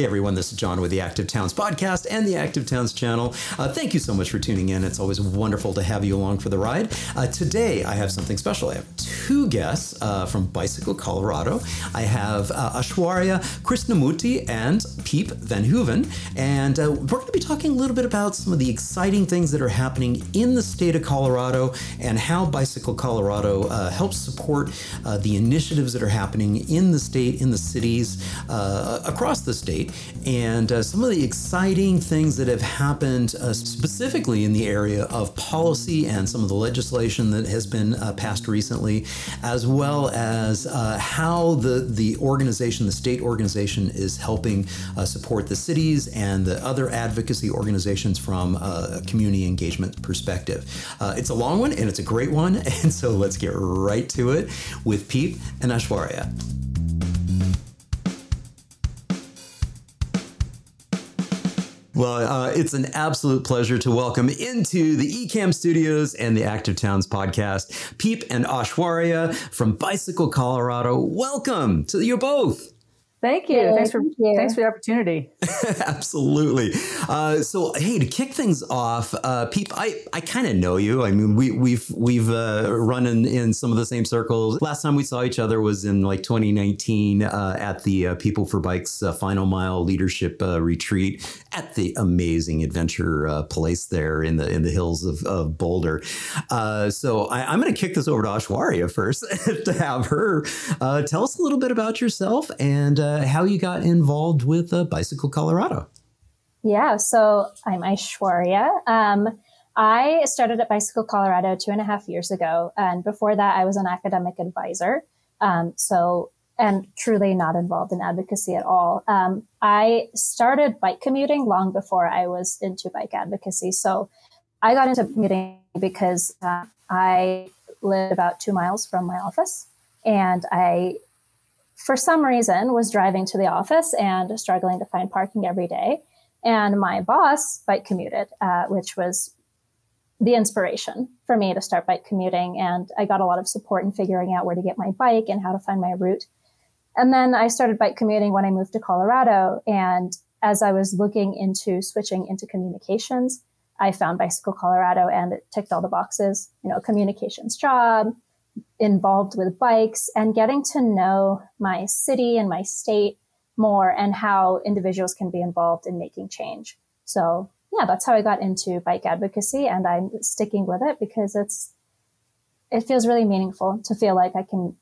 Hey everyone, this is John with the Active Towns podcast and the Active Towns channel. Uh, thank you so much for tuning in. It's always wonderful to have you along for the ride. Uh, today I have something special. I have two guests uh, from Bicycle Colorado. I have uh, Aishwarya Krishnamurti and Piep Van Heuven, and uh, we're going to be talking a little bit about some of the exciting things that are happening in the state of Colorado and how Bicycle Colorado uh, helps support the initiatives that are happening in the state, in the cities, across the state and uh, some of the exciting things that have happened uh, specifically in the area of policy and some of the legislation that has been uh, passed recently, as well as uh, how the, the organization, the state organization, is helping uh, support the cities and the other advocacy organizations from a community engagement perspective. Uh, it's a long one and it's a great one, and so let's get right to it with Piep and Aishwarya. Well, uh, it's an absolute pleasure to welcome into the Ecamm Studios and the Active Towns podcast, Piep and Aishwarya from Bicycle Colorado. Welcome to you both. Thank you. Yeah, thanks for thank you. thanks for the opportunity. Absolutely. Uh, so, hey, to kick things off, uh, Piep, I, I kind of know you. I mean, we we've we've uh, run in, in some of the same circles. Last time we saw each other was in like 2019 uh, at the uh, People for Bikes uh, Final Mile Leadership Retreat at the amazing adventure place there in the in the hills of, of Boulder. so, I, am going to kick this over to Aishwarya first to have her tell us a little bit about yourself and uh, how you got involved with uh, Bicycle Colorado. Yeah, so I'm Aishwarya. Um, I started at Bicycle Colorado two and a half years ago. And before that, I was an academic advisor. Um, so, and truly not involved in advocacy at all. Um, I started bike commuting long before I was into bike advocacy. So I got into commuting because uh, I lived about two miles from my office and I for some reason was driving to the office and struggling to find parking every day. And my boss bike commuted, uh, which was the inspiration for me to start bike commuting. And I got a lot of support in figuring out where to get my bike and how to find my route. And then I started bike commuting when I moved to Colorado. And as I was looking into switching into communications, I found Bicycle Colorado and it ticked all the boxes, you know, communications job, involved with bikes and getting to know my city and my state more and how individuals can be involved in making change. So yeah, that's how I got into bike advocacy and I'm sticking with it because it's, it feels really meaningful to feel like I can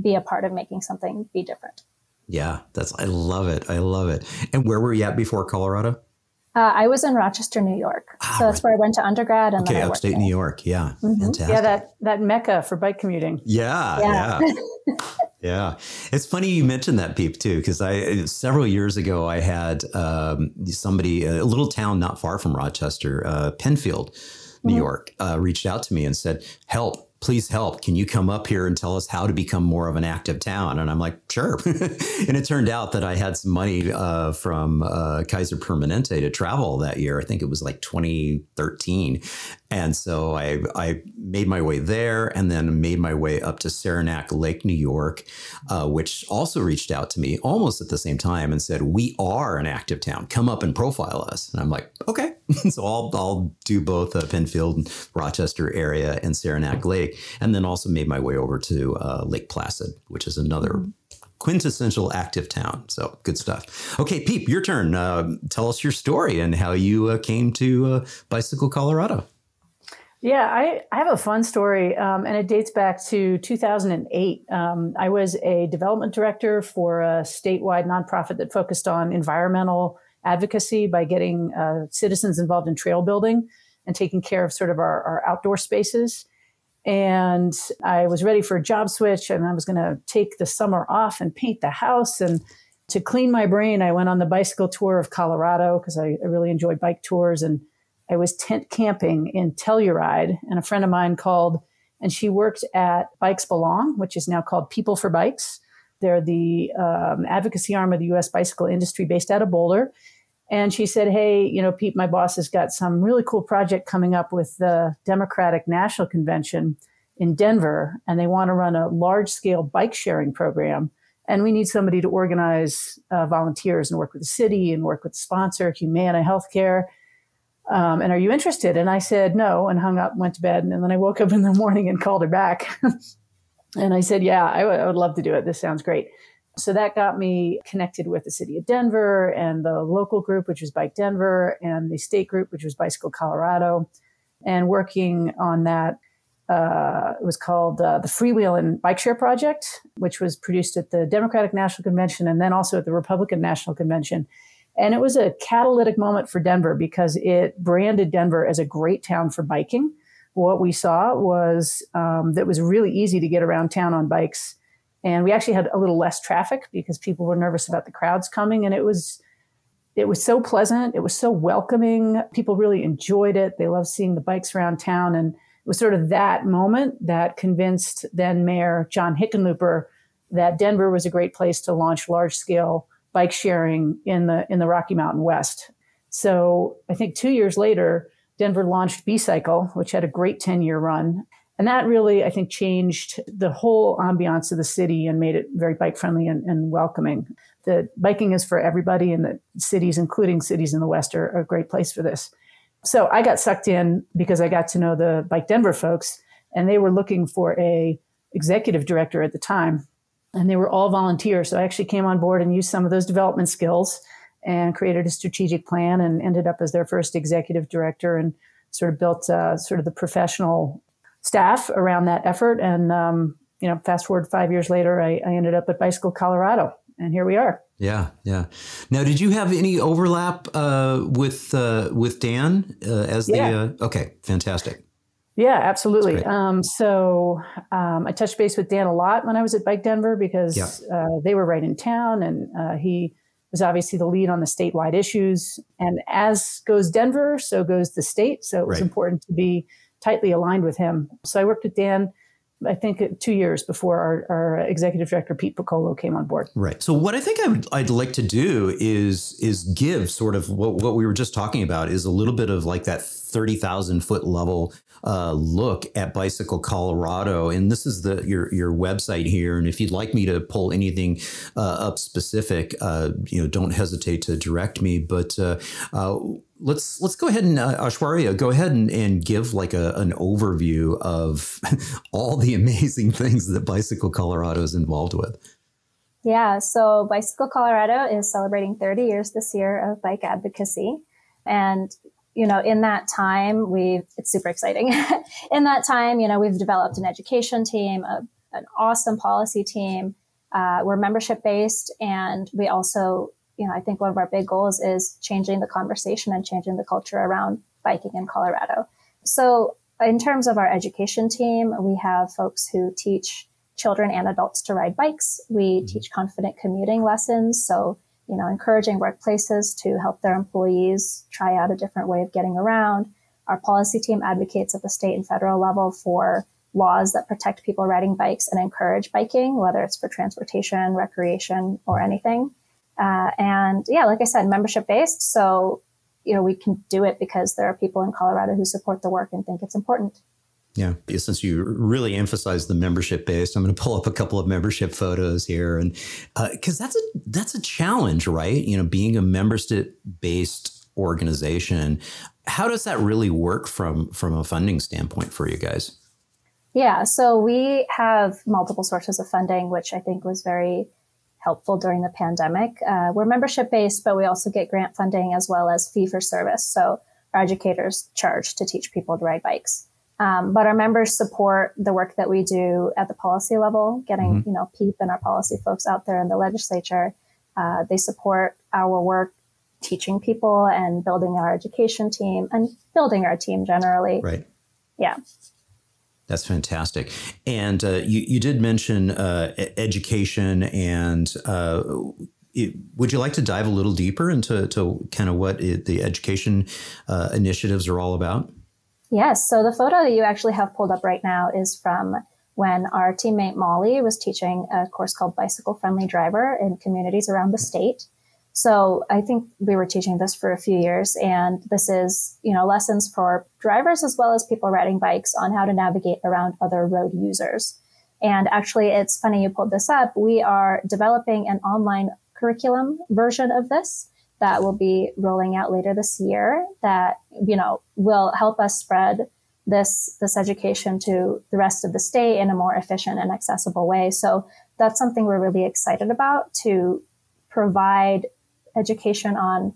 be a part of making something be different. Yeah, that's, I love it. I love it. And where were you at before Colorado? Uh, I was in Rochester, New York. Ah, so that's right. where I went to undergrad. And okay, upstate New York. Yeah, mm-hmm. fantastic. Yeah, that that mecca for bike commuting. Yeah, yeah, yeah. yeah. It's funny you mentioned that, Piep, too, because I several years ago I had um, somebody, a little town not far from Rochester, uh, Penfield, New mm-hmm. York, uh, reached out to me and said, "Help! Please help. Can you come up here and tell us how to become more of an active town? And I'm like, sure. and it turned out that I had some money uh, from uh, Kaiser Permanente to travel that year. I think it was like 2013. And so I, I made my way there and then made my way up to Saranac Lake, New York, uh, which also reached out to me almost at the same time and said, We are an active town. Come up and profile us. And I'm like, Okay. so I'll, I'll do both uh, Penfield, Rochester area, and Saranac Lake. And then also made my way over to uh, Lake Placid, which is another mm-hmm quintessential active town. So good stuff. Okay, Piep, your turn. Uh, tell us your story and how you uh, came to uh, Bicycle Colorado. Yeah, I, I have a fun story, um, and it dates back to 2008. Um, I was a development director for a statewide nonprofit that focused on environmental advocacy by getting uh, citizens involved in trail building and taking care of sort of our, our outdoor spaces. And I was ready for a job switch, and I was going to take the summer off and paint the house. And to clean my brain, I went on the bicycle tour of Colorado because I, I really enjoy bike tours and I was tent camping in Telluride, and a friend of mine called, and she worked at Bikes Belong, which is now called People for Bikes. They're the um, advocacy arm of the U.S. bicycle industry based out of Boulder. And she said, Hey, you know, Pete, my boss has got some really cool project coming up with the Democratic National Convention in Denver, and they want to run a large scale bike sharing program and we need somebody to organize uh, volunteers and work with the city and work with the sponsor, Humana Healthcare. Um, and are you interested? And I said no and hung up, went to bed. And then I woke up in the morning and called her back. and I said, yeah, I, w- I would love to do it. This sounds great. So that got me connected with the city of Denver and the local group, which was Bike Denver, and the state group, which was Bicycle Colorado, and working on that. Uh, it was called uh, the Freewheelin' Bike Share Project, which was produced at the Democratic National Convention and then also at the Republican National Convention. And it was a catalytic moment for Denver because it branded Denver as a great town for biking. What we saw was um, that it was really easy to get around town on bikes and we actually had a little less traffic because people were nervous about the crowds coming. And it was it was so pleasant. It was so welcoming. People really enjoyed it. They loved seeing the bikes around town. And it was sort of that moment that convinced then mayor john hickenlooper that denver was a great place to launch large scale bike sharing in the in the rocky mountain west. So i think two years later denver launched b-cycle which had a great 10 year run and that really, I think, changed the whole ambiance of the city and made it very bike friendly and, and welcoming. The biking is for everybody, and the cities, including cities in the West, are, are a great place for this. So I got sucked in because I got to know the Bike Denver folks, and they were looking for a executive director at the time, and they were all volunteers. So I actually came on board and used some of those development skills and created a strategic plan and ended up as their first executive director and sort of built uh, sort of the professional staff around that effort. And, um, you know, fast forward five years later, I, I ended up at Bicycle Colorado, and here we are. Yeah, yeah. Now, did you have any overlap uh, with uh, with Dan uh, as the? Yeah. Uh, okay, fantastic. Yeah, absolutely. Um, so um, I touched base with Dan a lot when I was at Bike Denver because Yeah. uh, they were right in town, and uh, he was obviously the lead on the statewide issues. And as goes Denver, so goes the state. So it was Right. important to be tightly aligned with him. So I worked with Dan. I think two years before our, our executive director Pete Piccolo came on board. Right. So what I think I would I'd like to do is is give sort of what, what we were just talking about is a little bit of like that thirty thousand foot level uh, look at Bicycle Colorado, and this is the your your website here. And if you'd like me to pull anything uh, up specific, uh, you know, don't hesitate to direct me. But uh, uh, let's let's go ahead and uh, Aishwarya, go ahead and, and give like a, an overview of all the amazing things that Bicycle Colorado is involved with. Yeah, so Bicycle Colorado is celebrating 30 years this year of bike advocacy. And, you know, in that time, we've, it's super exciting. in that time, you know, we've developed an education team, a, an awesome policy team. Uh, we're membership based. And we also, you know, I think one of our big goals is changing the conversation and changing the culture around biking in Colorado. So, in terms of our education team, we have folks who teach children and adults to ride bikes. We teach confident commuting lessons. So, you know, encouraging workplaces to help their employees try out a different way of getting around. Our policy team advocates at the state and federal level for laws that protect people riding bikes and encourage biking, whether it's for transportation, recreation, or anything. Uh, and yeah, like I said, membership based. So, you know, we can do it because there are people in Colorado who support the work and think it's important. Yeah, since you really emphasize the membership based, I'm going to pull up a couple of membership photos here, and because uh, that's a that's a challenge, right? You know, being a membership based organization, how does that really work from from a funding standpoint for you guys? Yeah, so we have multiple sources of funding, which I think was very helpful during the pandemic. Uh, we're membership based, but we also get grant funding as well as fee for service. So our educators charge to teach people to ride bikes. Um, but our members support the work that we do at the policy level, getting, Mhm. you know, Piep and our policy folks out there in the legislature. Uh, they support our work teaching people and building our education team and building our team generally. Right. Yeah. That's fantastic. And uh, you, you did mention uh, education, and uh, it, would you like to dive a little deeper into to kind of what it, the education uh, initiatives are all about? Yes. So the photo that you actually have pulled up right now is from when our teammate Molly was teaching a course called Bicycle Friendly Driver in communities around the state. So I think we were teaching this for a few years and this is, you know, lessons for drivers as well as people riding bikes on how to navigate around other road users. And actually, it's funny you pulled this up. We are developing an online curriculum version of this that will be rolling out later this year that, you know, will help us spread this, this education to the rest of the state in a more efficient and accessible way. So that's something we're really excited about to provide education on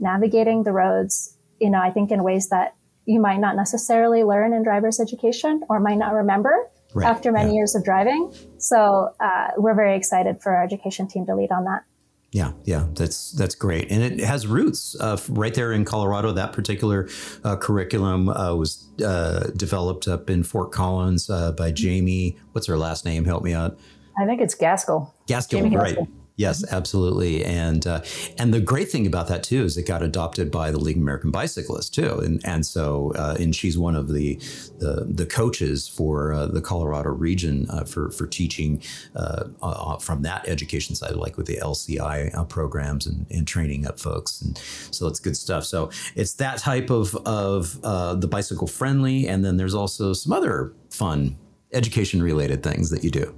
navigating the roads, you know, I think in ways that you might not necessarily learn in driver's education or might not remember right. after many yeah. years of driving. So uh, we're very excited for our education team to lead on that. Yeah, yeah, that's that's great, and it has roots uh, right there in Colorado. That particular uh, curriculum uh, was uh, developed up in Fort Collins uh, by Jamie. What's her last name? Help me out. I think it's Gaskell. Gaskell, Jamie right? Gaskill. Yes, absolutely. And uh, and the great thing about that too is it got adopted by the League of American Bicyclists too, and and so uh, and she's one of the the, the coaches for uh, the Colorado region uh, for for teaching uh, uh, from that education side, like with the LCI programs and, and training up folks, and so it's good stuff. So it's that type of of the bicycle friendly, and then there's also some other fun education related things that you do.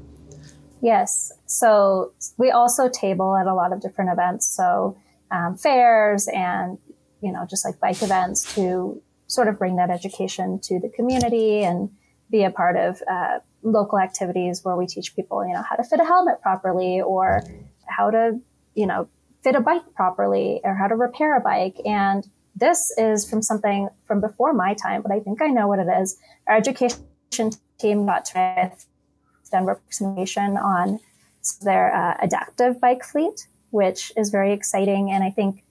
Yes. So we also table at a lot of different events. So um, fairs and, you know, just like bike events to sort of bring that education to the community and be a part of uh, local activities where we teach people, you know, how to fit a helmet properly or how to, you know, fit a bike properly or how to repair a bike. And this is from something from before my time, but I think I know what it is. Our education team got to Denver Nation on their uh, adaptive bike fleet, which is very exciting. And I think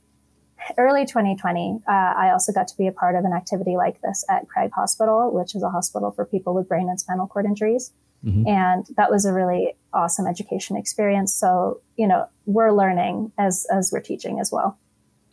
early 2020, uh, I also got to be a part of an activity like this at Craig Hospital, which is a hospital for people with brain and spinal cord injuries. Mm-hmm. And that was a really awesome education experience. So, you know, we're learning as, as we're teaching as well.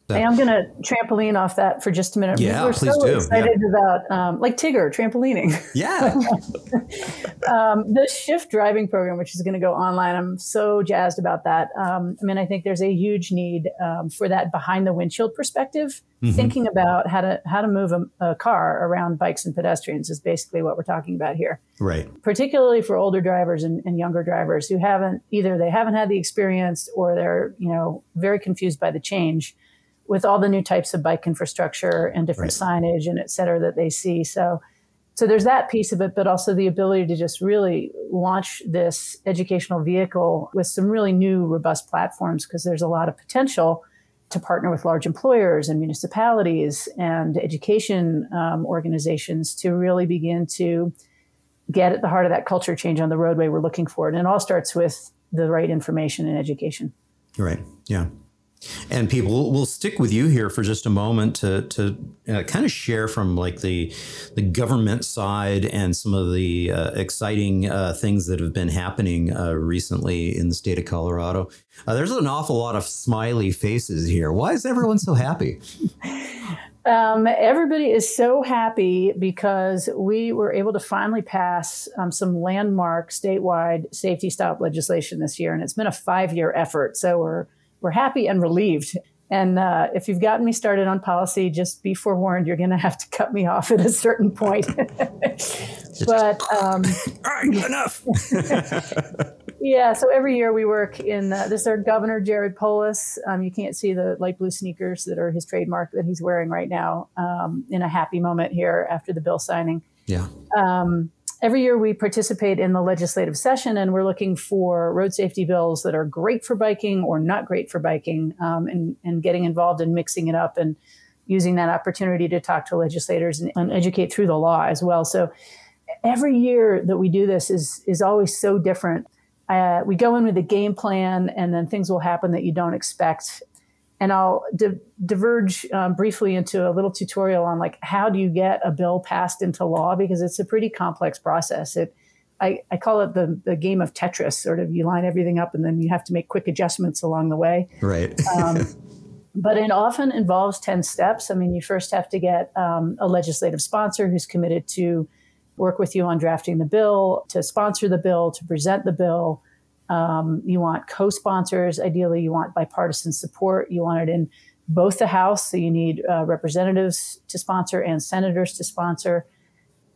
I'm going to trampoline off that for just a minute. Yeah, We're please so do. excited yeah. about, um, like Tigger, trampolining. Yeah. um, the Shift driving program, which is going to go online, I'm so jazzed about that. Um, I mean, I think there's a huge need um, for that behind the windshield perspective. Mm-hmm. Thinking about how to how to move a, a car around bikes and pedestrians is basically what we're talking about here. Right. Particularly for older drivers and, and younger drivers who haven't either they haven't had the experience or they're you know very confused by the change with all the new types of bike infrastructure and different right. signage and et cetera that they see. So, so there's that piece of it, but also the ability to just really launch this educational vehicle with some really new, robust platforms because there's a lot of potential to partner with large employers and municipalities and education um, organizations to really begin to get at the heart of that culture change on the roadway we're looking for. And it all starts with the right information and education. Right. Yeah. And people will stick with you here for just a moment to to uh, kind of share from like the the government side and some of the uh, exciting uh, things that have been happening uh, recently in the state of Colorado. Uh, there's an awful lot of smiley faces here. Why is everyone so happy? Um, everybody is so happy because we were able to finally pass um, some landmark statewide safety stop legislation this year, and it's been a five year effort. So we're we're happy and relieved. And uh, if you've gotten me started on policy, just be forewarned, you're going to have to cut me off at a certain point. but um, all right, enough. yeah, so every year we work in uh, this is our governor Jared Polis. Um, you can't see the light blue sneakers that are his trademark that he's wearing right now. Um, in a happy moment here after the bill signing. Yeah. Um, every year we participate in the legislative session and we're looking for road safety bills that are great for biking or not great for biking um, and, and getting involved and mixing it up and using that opportunity to talk to legislators and, and educate through the law as well. So every year that we do this is, is always so different. Uh, we go in with a game plan and then things will happen that you don't expect and I'll di- diverge um, briefly into a little tutorial on like how do you get a bill passed into law because it's a pretty complex process. It I, I call it the the game of Tetris. Sort of you line everything up and then you have to make quick adjustments along the way. Right. um, but it often involves ten steps. I mean, you first have to get um, a legislative sponsor who's committed to work with you on drafting the bill, to sponsor the bill, to present the bill um, you want co sponsors. Ideally, you want bipartisan support. You want it in both the House, so you need uh, representatives to sponsor and senators to sponsor.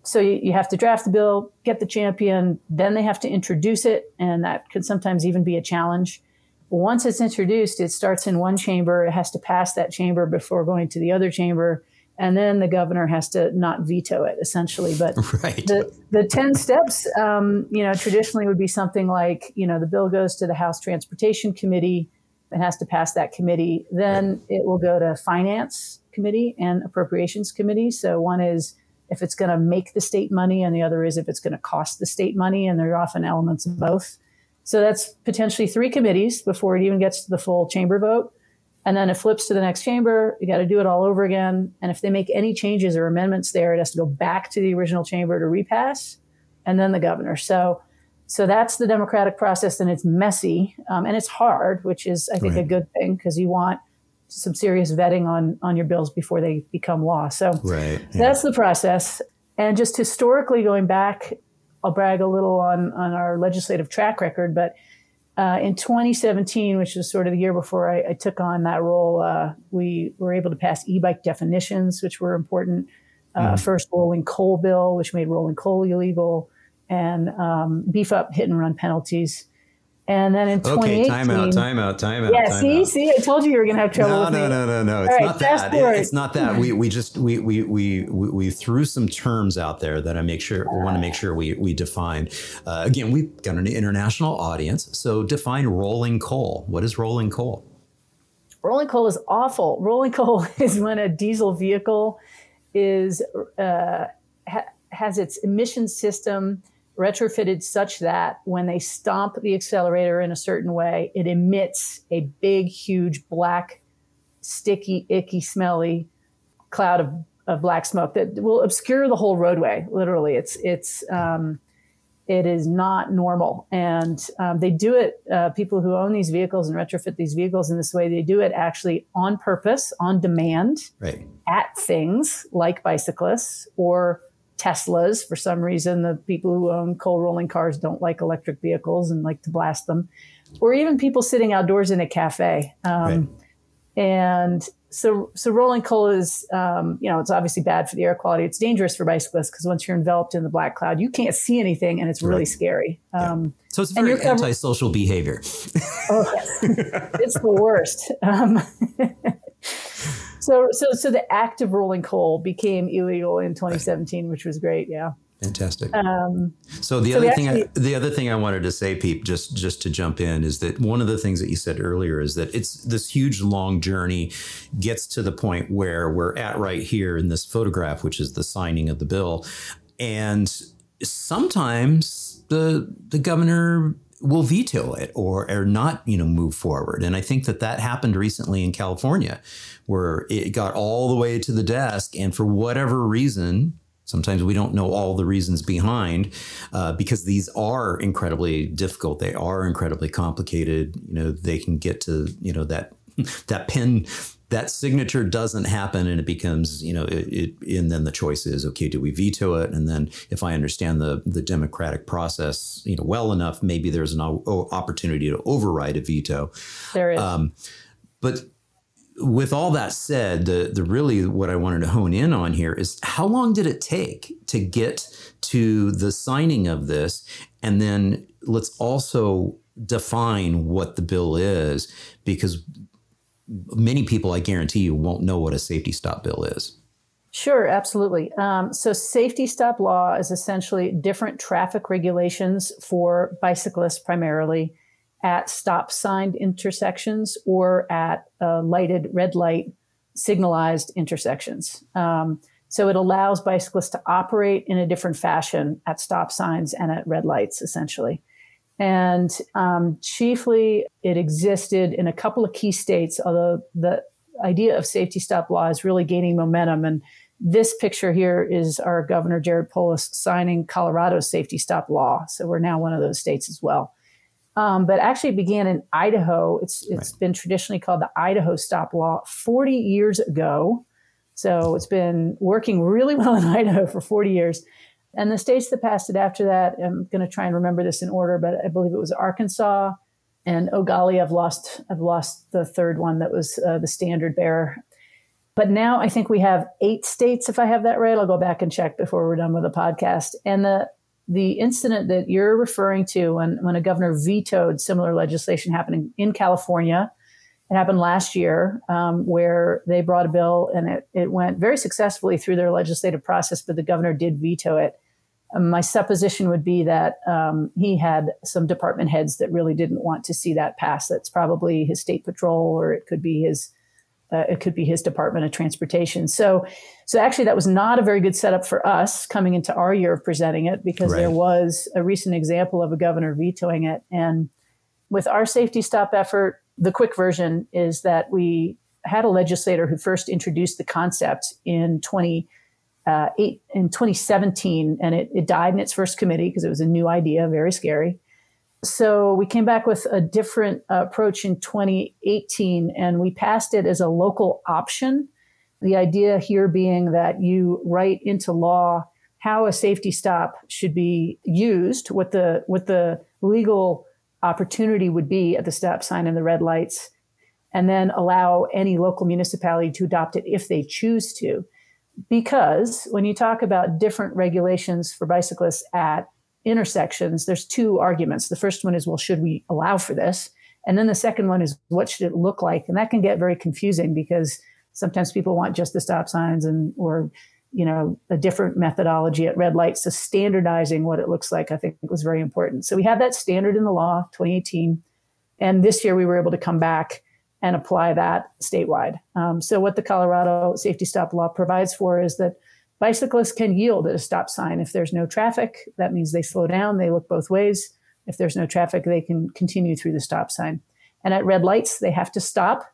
so you, you have to draft the bill, get the champion, then they have to introduce it, and that could sometimes even be a challenge. Once it's introduced, it starts in one chamber. It has to pass that chamber before going to the other chamber and then the governor has to not veto it essentially. But right. the, the 10 steps um, you know traditionally would be something like you know the bill goes to the house transportation committee it has to pass that committee. Then right. it will go to finance committee and appropriations committee. So one is if it's going to make the state money and the other is if it's going to cost the state money and there are often elements of both. So that's potentially three committees before it even gets to the full chamber vote and then it flips to the next chamber. You got to do it all over again. And if they make any changes or amendments there, it has to go back to the original chamber to repass, and then the governor. So, so that's the democratic process, and it's messy um, and it's hard, which is I think right. a good thing because you want some serious vetting on on your bills before they become law. So, right. yeah. that's the process. And just historically going back, I'll brag a little on on our legislative track record, but uh, in 2017, which was sort of the year before I, I took on that role, uh, we were able to pass e-bike definitions, which were important. Uh, mm. First, rolling coal bill, which made rolling coal illegal, and um, beef up hit and run penalties. And then in 2018, okay, time out, time out, time out. Yeah, time see, out. see, I told you you were going to have trouble no, with no, me. No, no, no, no, It's right, not that. It, it's not that. We we just we we we we, we threw some terms out there that I make sure we want to make sure we we define. Uh, again, we've got an international audience, so define rolling coal. What is rolling coal? Rolling coal is awful. Rolling coal is when a diesel vehicle is uh, ha- has its emission system retrofitted such that when they stomp the accelerator in a certain way, it emits a big, huge, black, sticky, icky, smelly cloud of, of black smoke that will obscure the whole roadway. Literally, it's it's um, it is not normal, and um, they do it. Uh, people who own these vehicles and retrofit these vehicles in this way, they do it actually on purpose, on demand, right. at things like bicyclists or Teslas. For some reason, the people who own coal rolling cars don't like electric vehicles and like to blast them, or even people sitting outdoors in a cafe. Um, right. And so, so rolling coal is, um, you know, it's obviously bad for the air quality. It's dangerous for bicyclists because once you're enveloped in the black cloud, you can't see anything, and it's really right. scary. Um, yeah. So it's very antisocial behavior. oh, yes. it's the worst. So, so, so the act of rolling coal became illegal in 2017, which was great. Yeah. Fantastic. Um, so the so other thing, actually, I, the other thing I wanted to say, Pete, just just to jump in, is that one of the things that you said earlier is that it's this huge long journey gets to the point where we're at right here in this photograph, which is the signing of the bill, and sometimes the the governor will veto it or or not you know move forward. And i think that that happened recently in california where it got all the way to the desk and for whatever reason sometimes we don't know all the reasons behind uh, because these are incredibly difficult they are incredibly complicated you know they can get to you know that that pen that signature doesn't happen and it becomes you know it, it, and then the choice is okay do we veto it? And then if i understand the the democratic process you know well enough maybe there's an o- opportunity to override a veto. There is. Um, but with all that said the the really what i wanted to hone in on here is how long did it take to get to the signing of this? And then let's also define what the bill is because many people, I guarantee you, won't know what a safety stop bill is. Sure, absolutely. Um, so, safety stop law is essentially different traffic regulations for bicyclists primarily at stop signed intersections or at uh, lighted red light signalized intersections. Um, so, it allows bicyclists to operate in a different fashion at stop signs and at red lights, essentially. And um, chiefly, it existed in a couple of key states, although the idea of safety stop law is really gaining momentum. And this picture here is our Governor Jared Polis signing Colorado's safety stop law. So we're now one of those states as well. Um, but actually, it began in Idaho. It's it's right. been traditionally called the Idaho Stop Law 40 years ago. So it's been working really well in Idaho for 40 years. And the states that passed it after that, I'm going to try and remember this in order, but I believe it was Arkansas and oh golly, I've lost I've lost the third one that was uh, the standard bearer. But now I think we have eight states, if I have that right. I'll go back and check before we're done with the podcast. And the the incident that you're referring to when, when a governor vetoed similar legislation happening in California, it happened last year um, where they brought a bill and it, it went very successfully through their legislative process, but the governor did veto it. Um, my supposition would be that um, he had some department heads that really didn't want to see that pass. That's probably his state patrol, or it could be his uh, it could be his Department of Transportation. So, so actually, that was not a very good setup for us coming into our year of presenting it because right. there was a recent example of a governor vetoing it. And with our safety stop effort, the quick version is that we had a legislator who first introduced the concept in 20. Uh, eight, in 2017, and it, it died in its first committee because it was a new idea, very scary so we came back with a different uh, approach in 2018 and we passed it as a local option. The idea here being that you write into law how a safety stop should be used, what the what the legal opportunity would be at the stop sign and the red lights, and then allow any local municipality to adopt it if they choose to. Because when you talk about different regulations for bicyclists at intersections, there's two arguments. The first one is, well, should we allow for this? And then the second one is, what should it look like? And that can get very confusing because sometimes people want just the stop signs and, or, you know, a different methodology at red lights. So standardizing what it looks like, I think was very important. So we have that standard in the law, 2018. And this year we were able to come back and apply that statewide. Um, so what the Colorado safety stop law provides for is that Bicyclists can yield at a stop sign. If there's no traffic, that means they slow down, they look both ways. If there's no traffic, they can continue through the stop sign. And at red lights, they have to stop.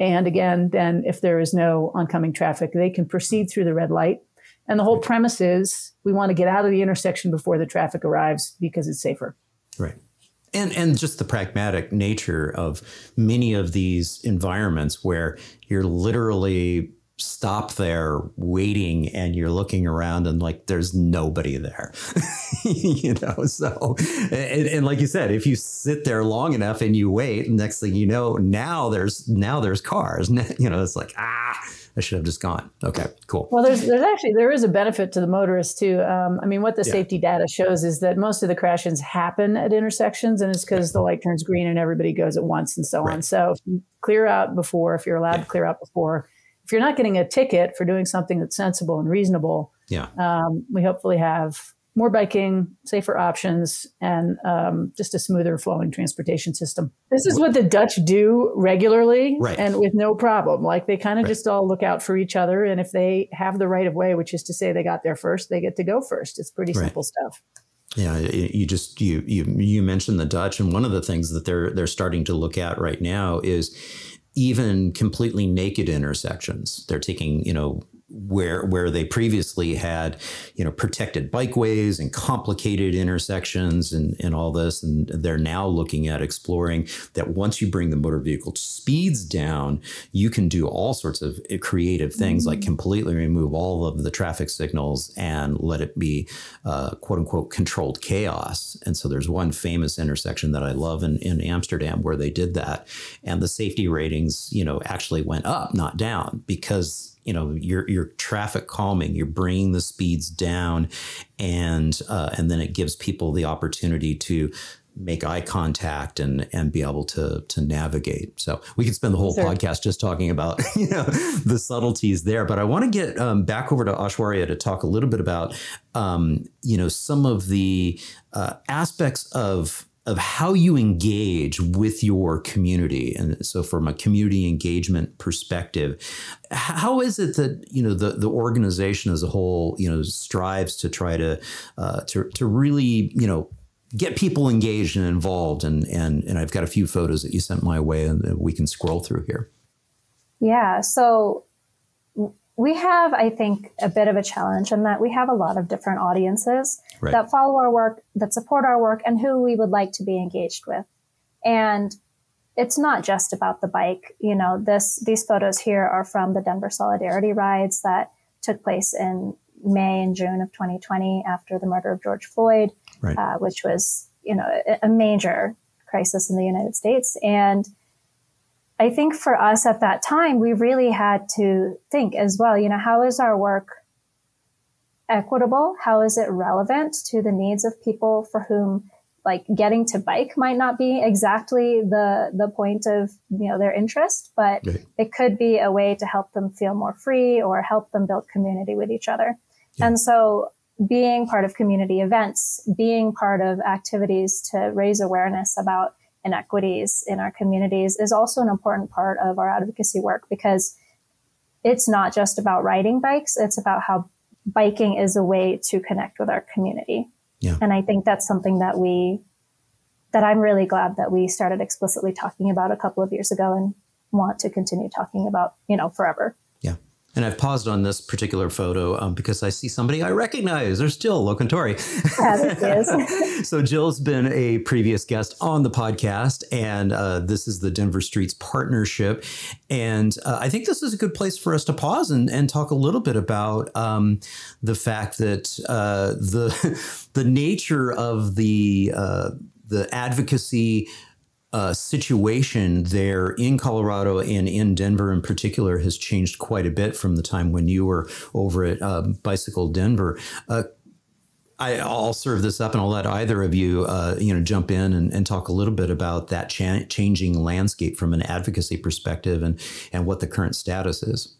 And again, then if there is no oncoming traffic, they can proceed through the red light. And the whole premise is we want to get out of the intersection before the traffic arrives because it's safer. Right. And, and just the pragmatic nature of many of these environments where you're literally stop there waiting and you're looking around and like there's nobody there you know so and, and, like you said if you sit there long enough and you wait next thing you know now there's now there's cars you know it's like ah I should have just gone. Okay, cool. Well, there's there's actually there is a benefit to the motorist too. Um, I mean, what the yeah. safety data shows is that most of the crashes happen at intersections, and it's because the light turns green and everybody goes at once and so right. on. So clear out before, if you're allowed yeah. to clear out before, if you're not getting a ticket for doing something that's sensible and reasonable, yeah, um, we hopefully have more biking, safer options, and um, just a smoother flowing transportation system. This is what the Dutch do regularly right. and with no problem. Like they kind of right. just all look out for each other. And if they have the right of way, which is to say they got there first, they get to go first. It's pretty right. simple stuff. Yeah, you just you you you mentioned the Dutch, and one of the things that they're they're starting to look at right now is even completely naked intersections. They're taking, you know, where where they previously had you know protected bikeways and complicated intersections and, and all this and they're now looking at exploring that once you bring the motor vehicle speeds down you can do all sorts of creative things mm-hmm. like completely remove all of the traffic signals and let it be uh, quote unquote controlled chaos and so there's one famous intersection that I love in, in Amsterdam where they did that and the safety ratings you know actually went up not down because you know you're you're traffic calming you're bringing the speeds down and uh, and then it gives people the opportunity to make eye contact and and be able to to navigate. So we could spend the whole sure. podcast just talking about you know the subtleties there. But I want to get um, back over to Aishwarya to talk a little bit about um, you know some of the uh, aspects of of how you engage with your community. And so from a community engagement perspective how is it that you know the, the organization as a whole you know strives to try to uh, to, to really you know get people engaged and involved? And and and I've got a few photos that you sent my way and we can scroll through here. Yeah. So we have, I think, a bit of a challenge in that we have a lot of different audiences right. that follow our work, that support our work, and who we would like to be engaged with. And it's not just about the bike. You know, this these photos here are from the Denver Solidarity rides that took place in May and June of 2020 after the murder of George Floyd, right. uh, which was you know a, a major crisis in the United States. And I think for us at that time, we really had to think as well, you know, how is our work equitable? How is it relevant to the needs of people for whom like getting to bike might not be exactly the the point of you know their interest but right. it could be a way to help them feel more free or help them build community with each other yeah. and so being part of community events being part of activities to raise awareness about inequities in our communities is also an important part of our advocacy work because it's not just about riding bikes it's about how biking is a way to connect with our community yeah. And I think that's something that we, that I'm really glad that we started explicitly talking about a couple of years ago and want to continue talking about, you know, forever. And I've paused on this particular photo um, because I see somebody I recognize. There's Jill Locantore. Yeah, so Jill's been a previous guest on the podcast, and uh, this is the Denver Streets Partnership. And uh, I think this is a good place for us to pause and, and talk a little bit about um, the fact that uh, the the nature of the uh, the advocacy uh, situation there in Colorado and in Denver in particular has changed quite a bit from the time when you were over at uh, Bicycle Denver. Uh, I, will serve this up and I'll let either of you, uh, you know, jump in and, and, talk a little bit about that cha- changing landscape from an advocacy perspective and, and what the current status is.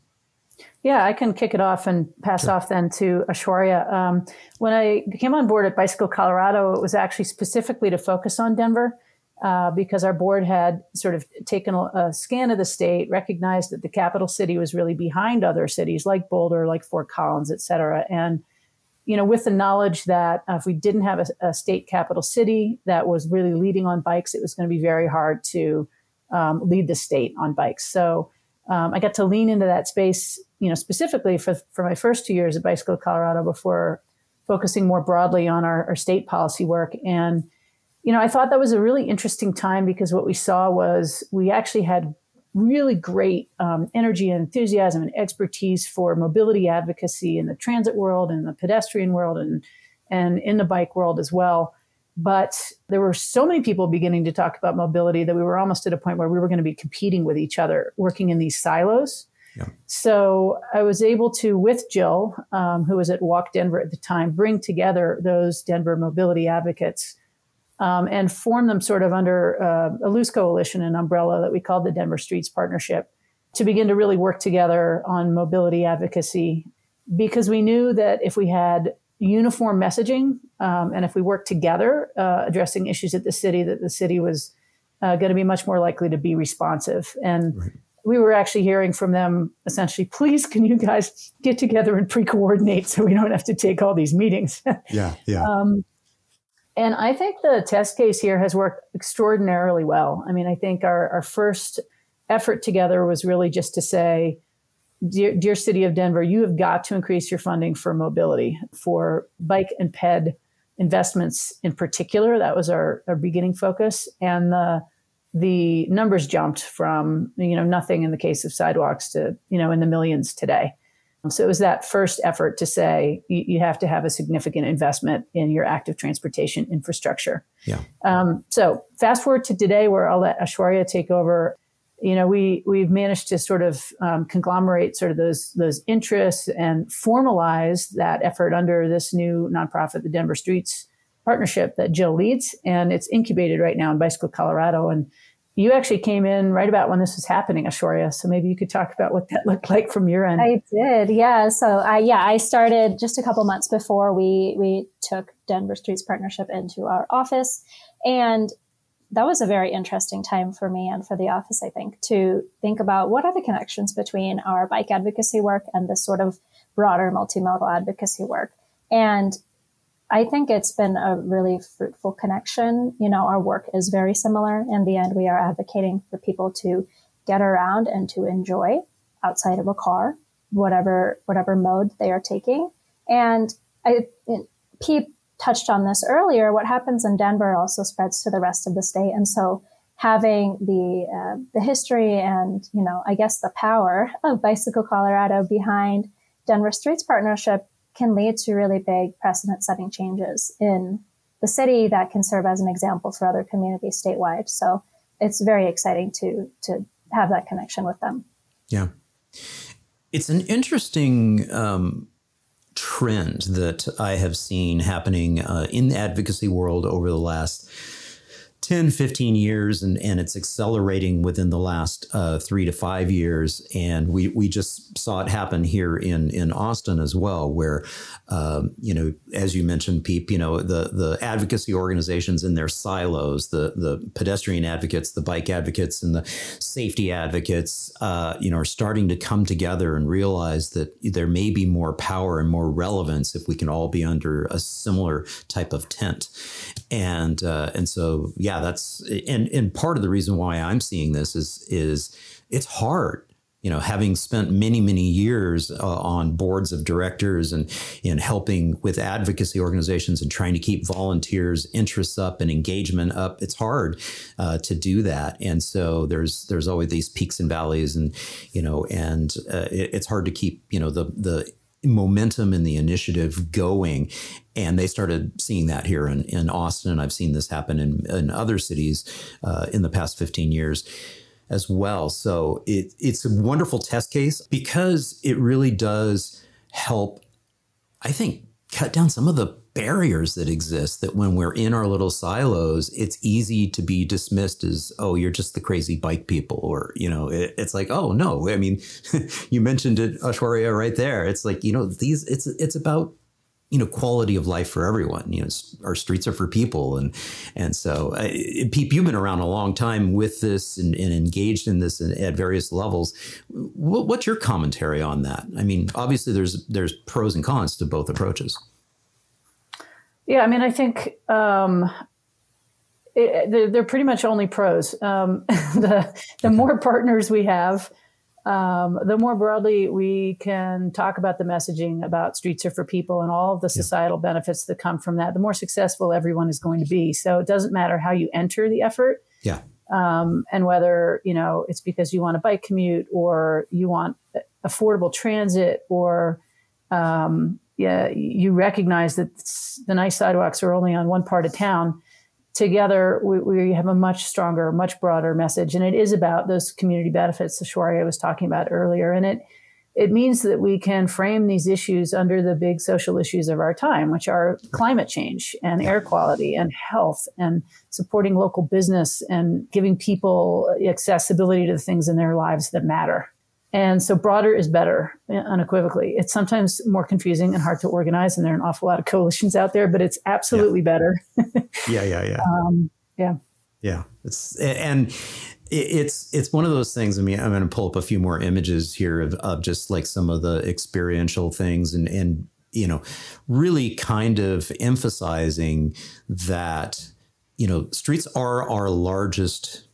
Yeah, I can kick it off and pass sure. off then to Aishwarya. Um, when I came on board at Bicycle Colorado, it was actually specifically to focus on Denver uh, because our board had sort of taken a, a, scan of the state, recognized that the capital city was really behind other cities like Boulder, like Fort Collins, et cetera. And, you know, with the knowledge that uh, if we didn't have a, a, state capital city that was really leading on bikes, it was going to be very hard to um, lead the state on bikes. So um, I got to lean into that space, you know, specifically for, for my first two years at Bicycle Colorado before focusing more broadly on our, our state policy work. And you know, I thought that was a really interesting time because what we saw was we actually had really great um, energy and enthusiasm and expertise for mobility advocacy in the transit world and the pedestrian world and and in the bike world as well. But there were so many people beginning to talk about mobility that we were almost at a point where we were going to be competing with each other, working in these silos. Yeah. So I was able to, with Jill, um, who was at Walk Denver at the time, bring together those Denver mobility advocates um, and form them sort of under uh, a loose coalition, an umbrella that we called the Denver Streets Partnership, to begin to really work together on mobility advocacy. Because we knew that if we had uniform messaging um, and if we worked together uh, addressing issues at the city, that the city was uh, going to be much more likely to be responsive. And right. we were actually hearing from them essentially, please, can you guys get together and pre coordinate so we don't have to take all these meetings? yeah, yeah. Um, and I think the test case here has worked extraordinarily well. I mean, I think our, our first effort together was really just to say, dear, dear city of Denver, you have got to increase your funding for mobility, for bike and ped investments in particular. That was our, our beginning focus. And the the numbers jumped from you know nothing in the case of sidewalks to you know in the millions today. So it was that first effort to say you, you, have to have a significant investment in your active transportation infrastructure. Yeah. Um, so fast forward to today, where I'll let Aishwarya take over. You know, we we've managed to sort of um, conglomerate sort of those those interests and formalize that effort under this new nonprofit, the Denver Streets Partnership that Jill leads, and it's incubated right now in Bicycle, Colorado, and you actually came in right about when this was happening, Aishwarya. So maybe you could talk about what that looked like from your end. I did, yeah. So I yeah, I started just a couple months before we we took Denver Streets Partnership into our office, and that was a very interesting time for me and for the office. I think to think about what are the connections between our bike advocacy work and this sort of broader multimodal advocacy work, and I think it's been a really fruitful connection. You know, our work is very similar. In the end, we are advocating for people to get around and to enjoy outside of a car, whatever whatever mode they are taking. And I, Pete touched on this earlier. What happens in Denver also spreads to the rest of the state, and so having the uh, the history and you know, I guess the power of Bicycle Colorado behind Denver Streets Partnership can lead to really big precedent setting changes in the city that can serve as an example for other communities statewide. So it's very exciting to, to have that connection with them. Yeah. It's an interesting um, trend that I have seen happening uh, in the advocacy world over the last 10, 15 years, and, and it's accelerating within the last uh, three to five years. And we, we just saw it happen here in, in Austin as well, where, um, you know, as you mentioned, Piep, you know, the, the advocacy organizations in their silos, the, the pedestrian advocates, the bike advocates, and the safety advocates, uh, you know, are starting to come together and realize that there may be more power and more relevance if we can all be under a similar type of tent. And, uh, and so, yeah, that's and and part of the reason why I'm seeing this is is it's hard you know, having spent many, many years uh, on boards of directors and in helping with advocacy organizations and trying to keep volunteers' interests up and engagement up, it's hard uh, to do that. And so there's there's always these peaks and valleys, and you know, and uh, it, it's hard to keep you know the the momentum and the initiative going. And they started seeing that here in, in Austin. I've seen this happen in, in other cities uh, in the past 15 years as well. So it, it's a wonderful test case because it really does help, I think, cut down some of the barriers that exist that when we're in our little silos it's easy to be dismissed as oh you're just the crazy bike people or you know it, it's like oh no. I mean you mentioned it Aishwarya, right there. It's like you know these it's it's about you know quality of life for everyone. You know our streets are for people and and so uh, you've been around a long time with this and, and engaged in this at various levels. What, what's your commentary on that? I mean obviously there's there's pros and cons to both approaches yeah, I mean, I think um, it, they're, they're, pretty much only pros. Um, the the okay. more partners we have, um, the more broadly we can talk about the messaging about streets are for people and all of the societal yeah. benefits that come from that. The more successful everyone is going to be. So it doesn't matter how you enter the effort. Yeah. Um, and whether you know it's because you want a bike commute or you want affordable transit or um, yeah, you recognize that the nice sidewalks are only on one part of town. Together, we, we, have a much stronger, much broader message, and it is about those community benefits that Aishwarya was talking about earlier. And it it means that we can frame these issues under the big social issues of our time, which are climate change and air quality and health and supporting local business and giving people accessibility to the things in their lives that matter. And so broader is better unequivocally. It's sometimes more confusing and hard to organize, and there are an awful lot of coalitions out there, but it's absolutely yeah. better. yeah, yeah, yeah. Um, yeah. Yeah. It's, and it's, it's one of those things. I mean, I'm going to pull up a few more images here of, of just like some of the experiential things and, and, you know, really kind of emphasizing that, you know, streets are our largest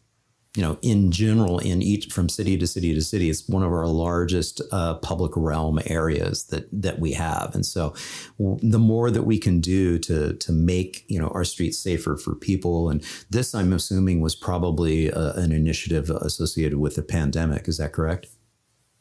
you know, in general, in each from city to city to city, it's one of our largest uh, public realm areas that that we have, and so w- the more that we can do to to make you know our streets safer for people, and this I'm assuming was probably a, uh, an initiative associated with the pandemic. Is that correct?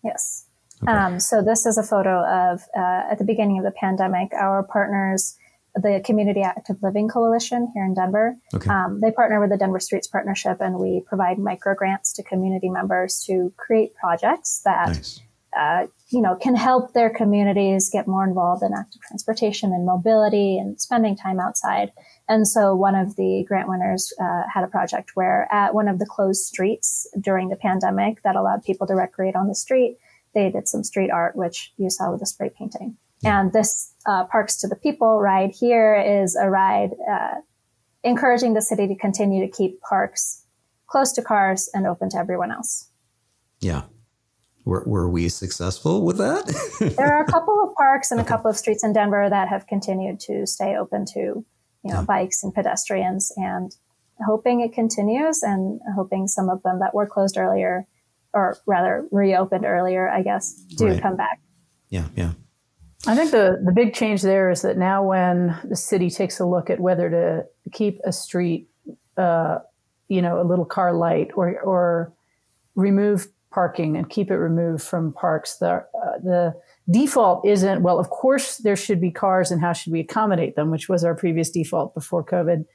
Yes. Okay. Um, so this is a photo of uh, at the beginning of the pandemic, our partners the Community Active Living Coalition here in Denver. Okay. Um, they partner with the Denver Streets Partnership, and we provide micro grants to community members to create projects that, nice. uh, you know, can help their communities get more involved in active transportation and mobility and spending time outside. And so, one of the grant winners uh, had a project where, at one of the closed streets during the pandemic that allowed people to recreate on the street, they did some street art, which you saw with the spray painting. And this uh, Parks to the People ride here is a ride uh, encouraging the city to continue to keep parks close to cars and open to everyone else. Yeah. Were, were we successful with that? there are a couple of parks and okay. a couple of streets in Denver that have continued to stay open to, you know, yeah. bikes and pedestrians and hoping it continues and hoping some of them that were closed earlier or rather reopened earlier, I guess, do right. come back. Yeah, yeah. I think the, the big change there is that now when the city takes a look at whether to keep a street, uh, you know, a little car light or, or remove parking and keep it removed from parks, the, uh, the default isn't, well, of course there should be cars and how should we accommodate them, which was our previous default before COVID.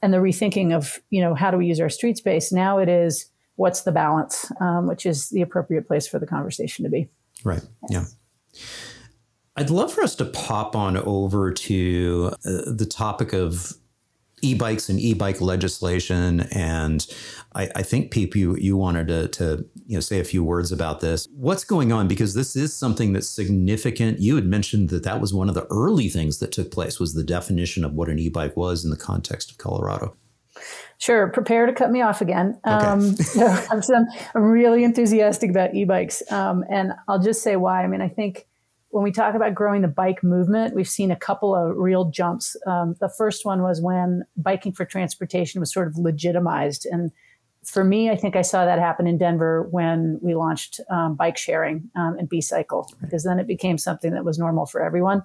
And the rethinking of, you know, how do we use our street space? Now it is, what's the balance, um, which is the appropriate place for the conversation to be. Right. Yeah. I'd love for us to pop on over to uh, the topic of e-bikes and e-bike legislation. And I, I, think Piep you, you wanted to, to you know say a few words about this. What's going on? Because this is something that's significant. You had mentioned that that was one of the early things that took place was the definition of what an e-bike was in the context of Colorado. Sure, prepare to cut me off again. Okay. Um, I'm, I'm, really enthusiastic about e-bikes, um, and I'll just say why. I mean, I think when we talk about growing the bike movement, we've seen a couple of real jumps. Um, the first one was when biking for transportation was sort of legitimized. And for me, I think I saw that happen in Denver when we launched um, bike sharing um, and B Cycle, because then it became something that was normal for everyone.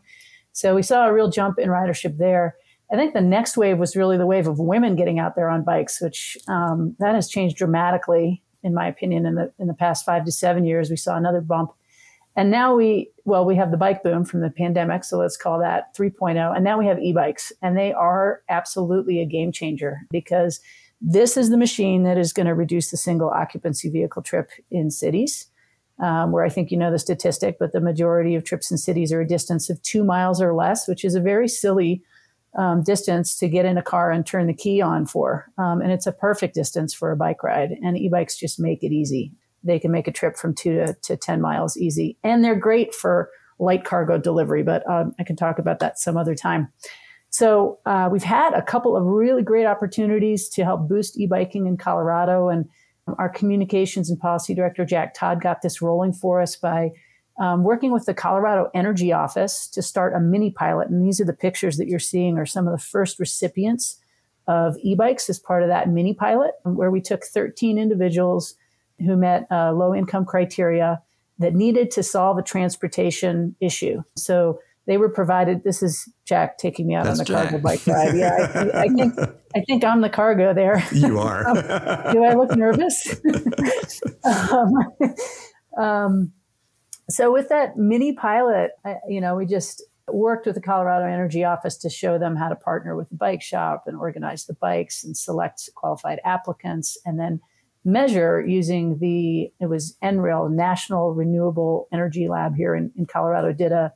So we saw a real jump in ridership there. I think the next wave was really the wave of women getting out there on bikes, which um, that has changed dramatically, in my opinion, in the in the past five to seven years. We saw another bump and now we, well, we have the bike boom from the pandemic. So let's call that 3.0. And now we have e bikes, and they are absolutely a game changer because this is the machine that is going to reduce the single occupancy vehicle trip in cities. Um, where I think you know the statistic, but the majority of trips in cities are a distance of two miles or less, which is a very silly um, distance to get in a car and turn the key on for. Um, and it's a perfect distance for a bike ride. And e bikes just make it easy they can make a trip from two to, to 10 miles easy. And they're great for light cargo delivery, but um, I can talk about that some other time. So uh, we've had a couple of really great opportunities to help boost e-biking in Colorado, and our communications and policy director Jack Todd got this rolling for us by um, working with the Colorado Energy Office to start a mini pilot. And these are the pictures that you're seeing are some of the first recipients of e-bikes as part of that mini pilot, where we took 13 individuals who met uh, low income criteria that needed to solve a transportation issue. So they were provided. This is Jack taking me out That's on the Jack. cargo bike ride. Yeah, I, I, think I think I'm the cargo there. You are. um, do I look nervous? um, um, so with that mini pilot, I, you know, we just worked with the Colorado Energy Office to show them how to partner with the bike shop and organize the bikes and select qualified applicants, and then measure using the it was NREL National Renewable Energy Lab here in, in Colorado did a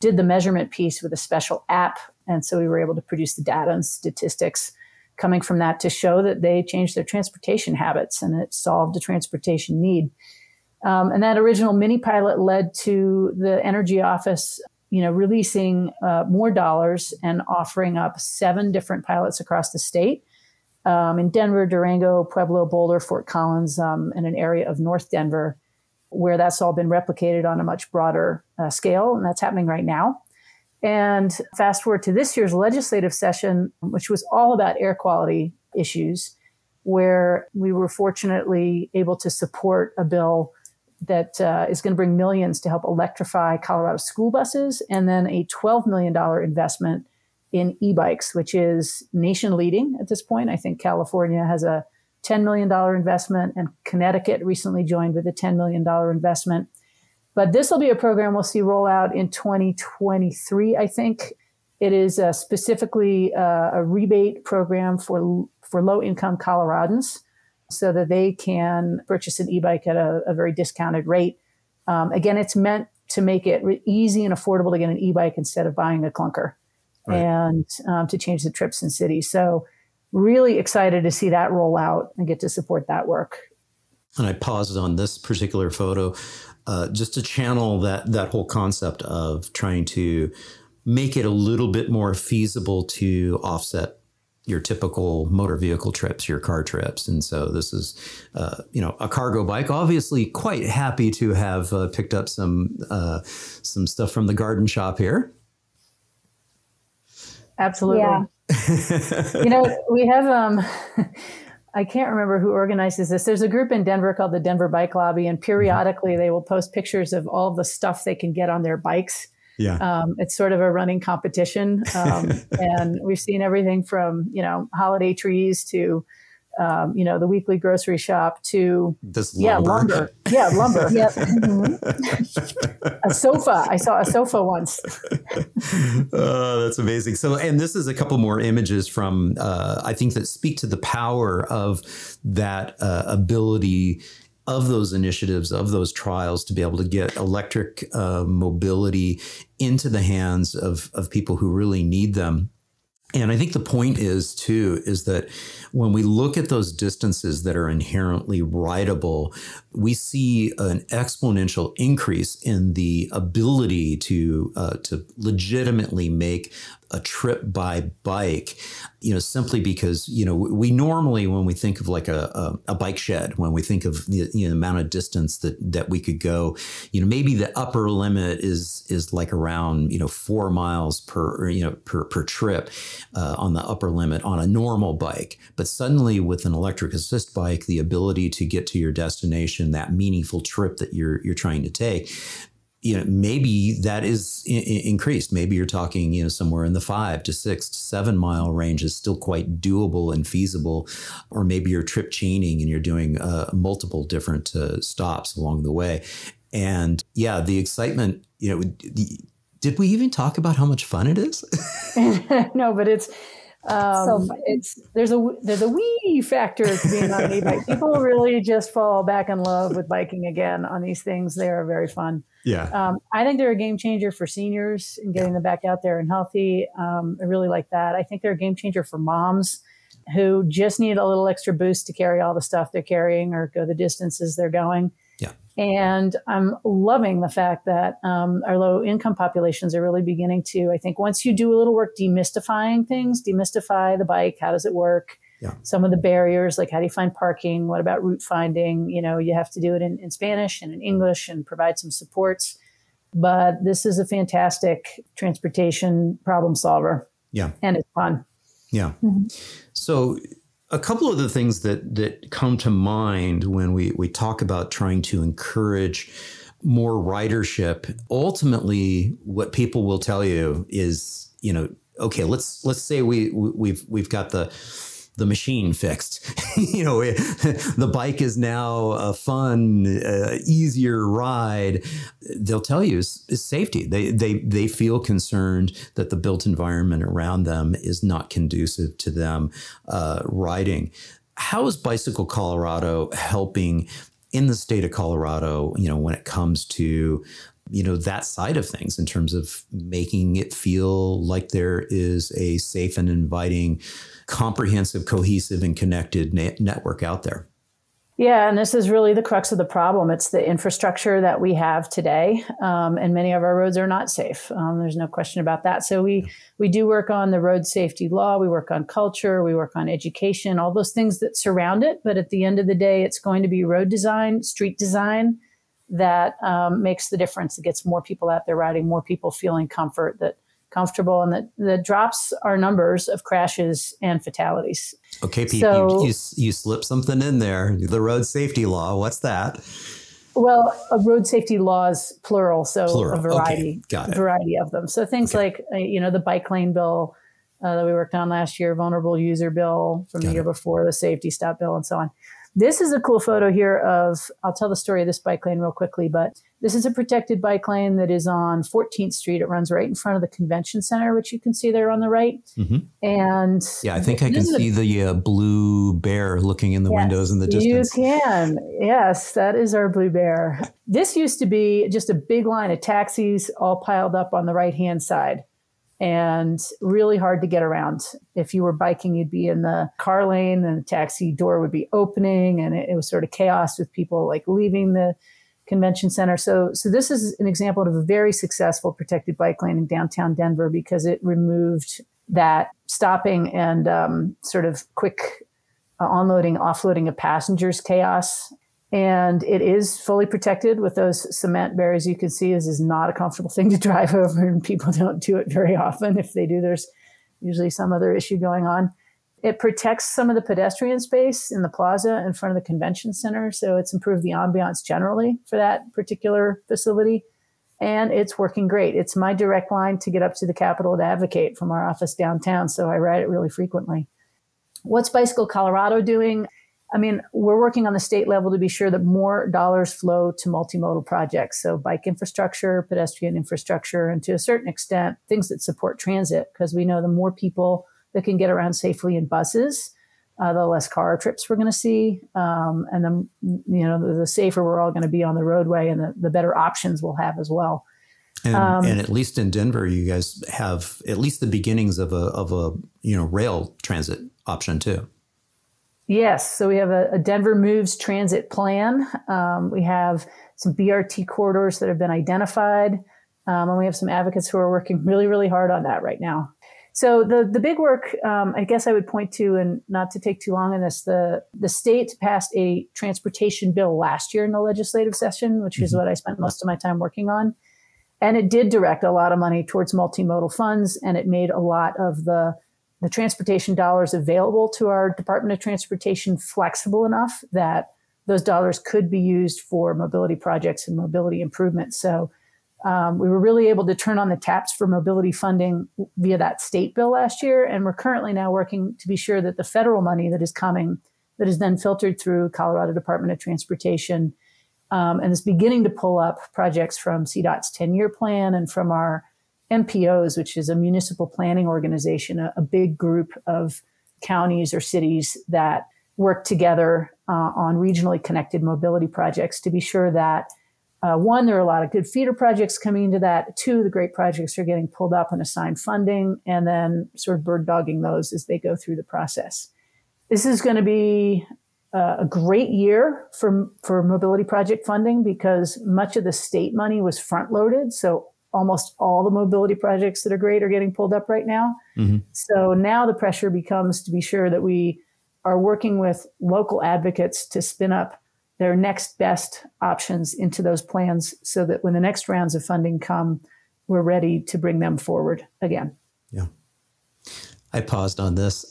did the measurement piece with a special app, and so we were able to produce the data and statistics coming from that to show that they changed their transportation habits and it solved a transportation need. Um, and that original mini pilot led to the energy office, you know, releasing uh, more dollars and offering up seven different pilots across the state um, in Denver, Durango, Pueblo, Boulder, Fort Collins, um, and an area of North Denver, where that's all been replicated on a much broader uh, scale. And that's happening right now. And fast forward to this year's legislative session, which was all about air quality issues, where we were fortunately able to support a bill that uh, is going to bring millions to help electrify Colorado school buses and then a $12 million investment in e-bikes, which is nation leading at this point. I think California has a $10 million investment and Connecticut recently joined with a $10 million investment. But this will be a program we'll see roll out in 2023, I think. It is uh, specifically uh, a rebate program for, for low income Coloradans so that they can purchase an e bike at a, a, very discounted rate. Um, again, it's meant to make it easy and affordable to get an e bike instead of buying a clunker right. and um, to change the trips in cities. So, really excited to see that roll out and get to support that work. And I paused on this particular photo uh, just to channel that that whole concept of trying to make it a little bit more feasible to offset your typical motor vehicle trips, your car trips. And so this is, uh, you know, a cargo bike. Obviously, quite happy to have uh, picked up some uh, some stuff from the garden shop here. Absolutely. Yeah. you know, we have um I can't remember who organizes this. There's a group in Denver called the Denver Bike Lobby, and periodically they will post pictures of all the stuff they can get on their bikes. Yeah. Um, it's sort of a running competition. Um, and we've seen everything from, you know, holiday trees to um, you know, the weekly grocery shop to this yeah, lumber. Yeah, lumber. Yep. Mhm. a sofa. I saw a sofa once. oh, that's amazing. So, and this is a couple more images from, uh, I think, that speak to the power of that uh, ability of those initiatives, of those trials to be able to get electric uh, mobility into the hands of, of people who really need them. And I think the point is, too, is that when we look at those distances that are inherently rideable, we see an exponential increase in the ability to uh, to legitimately make a trip by bike, you know, simply because, you know, we normally, when we think of like a, a, a bike shed, when we think of the you know, amount of distance that, that we could go, you know, maybe the upper limit is, is like around, you know, four miles per, you know, per, per trip uh, on the upper limit on a normal bike. But suddenly with an electric assist bike, the ability to get to your destination, that meaningful trip that you're, you're trying to take, you know maybe that is I- increased. Maybe you're talking you know somewhere in the five to six to seven mile range is still quite doable and feasible. Or maybe you're trip chaining and you're doing uh, multiple different uh, stops along the way. And yeah the excitement you know the, did we even talk about how much fun it is? No, but it's um, So it's there's a there's a wee factor to being on an e-bike. People really just fall back in love with biking again on these things. They are very fun. yeah Um, I think they're a game changer for seniors and getting them back out there and healthy. Um, I really like that. I think they're a game changer for moms who just need a little extra boost to carry all the stuff they're carrying or go the distances they're going. And I'm loving the fact that um, our low income populations are really beginning to, I think, once you do a little work demystifying things, demystify the bike, how does it work? Yeah. Some of the barriers, like how do you find parking? What about route finding? You know, you have to do it in, in Spanish and in English and provide some supports. But this is a fantastic transportation problem solver. Yeah. And it's fun. Yeah. Mhm. So a couple of the things that that come to mind when we we talk about trying to encourage more ridership, ultimately what people will tell you is, you know, okay, let's let's say we we- we've we've got the the machine fixed. you know, it- the bike is now a fun, uh, easier ride. They'll tell you safety. They they they feel concerned that the built environment around them is not conducive to them uh, riding. How is Bicycle Colorado helping in the state of Colorado? You know, when it comes to you know that side of things in terms of making it feel like there is a safe and inviting comprehensive cohesive and connected na- network out there Yeah, and this is really the crux of the problem. It's the infrastructure that we have today, um, and many of our roads are not safe. Um, there's no question about that. So we we do work on the road safety law. We work on culture. We work on education. All those things that surround it. But at the end of the day, it's going to be road design, street design that um, makes the difference. It gets more people out there riding, more people feeling comfort that comfortable, and that that drops our numbers of crashes and fatalities. okay Piep So- you, you, you slip something in there the road safety law what's that Well, road safety laws, plural, so Plural. a variety, Okay, variety of them. So things Okay. like uh, you know the bike lane bill uh, that we worked on last year, vulnerable user bill from Got the year it. before, the safety stop bill, and so on. This is a cool photo here of. I'll tell the story of this bike lane real quickly, but this is a protected bike lane that is on 14th Street. It runs right in front of the convention center, which you can see there on the right. Mhm. And yeah i think i can see the uh, blue bear looking in the Yes, windows in the distance. You can. Yes, that is our blue bear. This used to be just a big line of taxis all piled up on the right hand side and really hard to get around. If you were biking, you'd be in the car lane and the taxi door would be opening and it, it was sort of chaos with people like leaving the convention center. So, so this is an example of a very successful protected bike lane in downtown Denver because it removed that stopping and um, sort of quick uh, onloading, offloading of passengers chaos. And it is fully protected with those cement barriers. You can see this is not a comfortable thing to drive over, and people don't do it very often. If they do, there's usually some other issue going on. It protects some of the pedestrian space in the plaza in front of the convention center. So it's improved the ambiance generally for that particular facility. And it's working great. It's my direct line to get up to the Capitol to advocate from our office downtown. So I ride it really frequently. what's Bicycle Colorado doing? I mean, we're working on the state level to be sure that more dollars flow to multimodal projects. So, bike infrastructure, pedestrian infrastructure, and to a certain extent, things that support transit, because we know the more people that can get around safely in buses, uh, the less car trips we're going to see. Um, and then, you know, the, the safer we're all going to be on the roadway and the, the better options we'll have as well. And, um, and, at least in Denver, you guys have at least the beginnings of a of a you know rail transit option too. Yes, so we have a, a Denver Moves transit plan. Um, we have some BRT corridors that have been identified, um, and we have some advocates who are working really, really hard on that right now. So the the big work, um, I guess I would point to, and not to take too long on this, the the state passed a transportation bill last year in the legislative session, which mm-hmm. is what I spent most of my time working on. And it did direct a lot of money towards multimodal funds, and it made a lot of the the transportation dollars available to our Department of Transportation flexible enough that those dollars could be used for mobility projects and mobility improvements. So um, we were really able to turn on the taps for mobility funding via that state bill last year, and we're currently now working to be sure that the federal money that is coming, that is then filtered through Colorado Department of Transportation um, and is beginning to pull up projects from CDOT's 10 year plan and from our MPOs, which is a municipal planning organization, a, a big group of counties or cities that work together uh, on regionally connected mobility projects to be sure that uh, one, there are a lot of good feeder projects coming into that. Two, the great projects are getting pulled up and assigned funding, and then sort of bird dogging those as they go through the process. This is going to be uh, a great year for for mobility project funding because much of the state money was front loaded. So almost all the mobility projects that are great are getting pulled up right now. Mm-hmm. So now the pressure becomes to be sure that we are working with local advocates to spin up their next best options into those plans so that when the next rounds of funding come, we're ready to bring them forward again. Yeah. I paused on this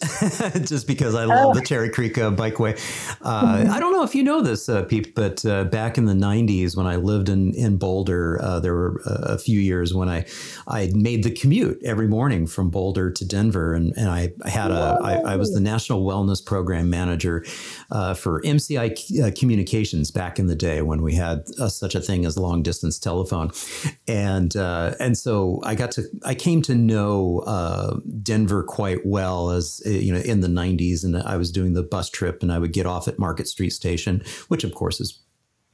just because I love oh. the Cherry Creek uh, Bikeway. Uh, mm-hmm. I don't know if you know this, uh, Piep, but uh, back in the '90s when I lived in in Boulder, uh, there were a few years when I I made the commute every morning from Boulder to Denver, and, and I had a I, I was the national wellness program manager uh, for MCI Communications back in the day when we had such a thing as long distance telephone, and and so I got to I came to know Denver quite quite well as eh, you know in the 90s and I was doing the bus trip and I would get off at Market Street Station which of course is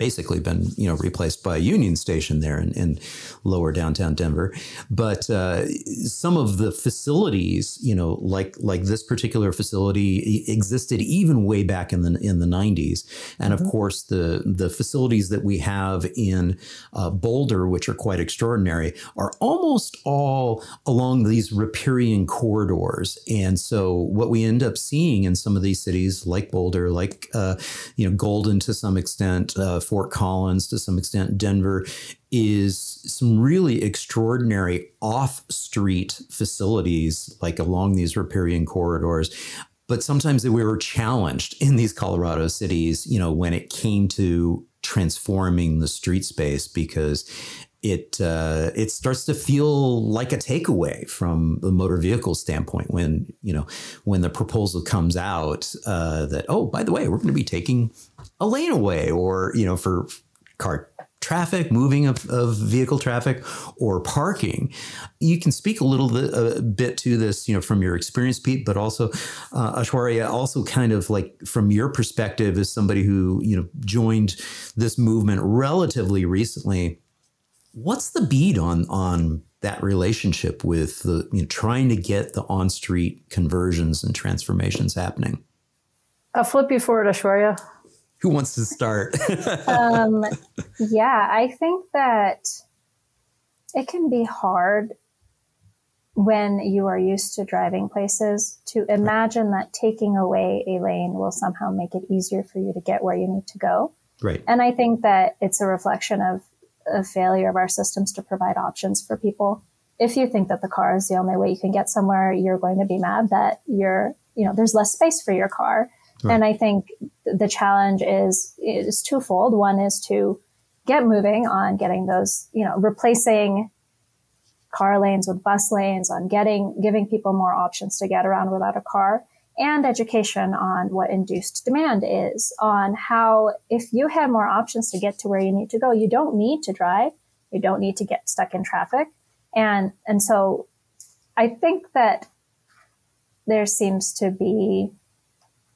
basically been you know replaced by a Union Station there in, in lower downtown Denver. But uh, some of the facilities, you know, like like this particular facility existed even way back in the in the 90s, and mm-hmm. of course the the facilities that we have in uh, Boulder, which are quite extraordinary, are almost all along these riparian corridors. And so what we end up seeing in some of these cities, like Boulder, like uh, you know Golden to some extent uh, Fort Collins, to some extent Denver, is some really extraordinary off street facilities, like along these riparian corridors. But sometimes we were challenged in these Colorado cities, you know, when it came to transforming the street space because it uh, it starts to feel like a takeaway from the motor vehicle standpoint when you know when the proposal comes out uh, that oh by the way we're going to be taking a lane away or you know for car traffic moving of, of vehicle traffic or parking. You can speak a little bit, a bit to this you know from your experience Piep but also uh, Aishwarya also kind of like from your perspective as somebody who you know joined this movement relatively recently What's the beat on on that relationship with the you know, trying to get the on street conversions and transformations happening? I'll flip you for it, Aishwarya. Who wants to start? um, yeah, I think that it can be hard when you are used to driving places to imagine that taking away a lane will somehow make it easier for you to get where you need to go. Right. And I think that it's a reflection of a failure of our systems to provide options for people. If you think that the car is the only way you can get somewhere, you're going to be mad that you're, you know, there's less space for your car. Right. And I think the challenge is is twofold. One is to get moving on getting those, you know, replacing car lanes with bus lanes, on getting giving people more options to get around without a car. And education on what induced demand is, on how if you have more options to get to where you need to go, you don't need to drive, you don't need to get stuck in traffic. And and so I think that there seems to be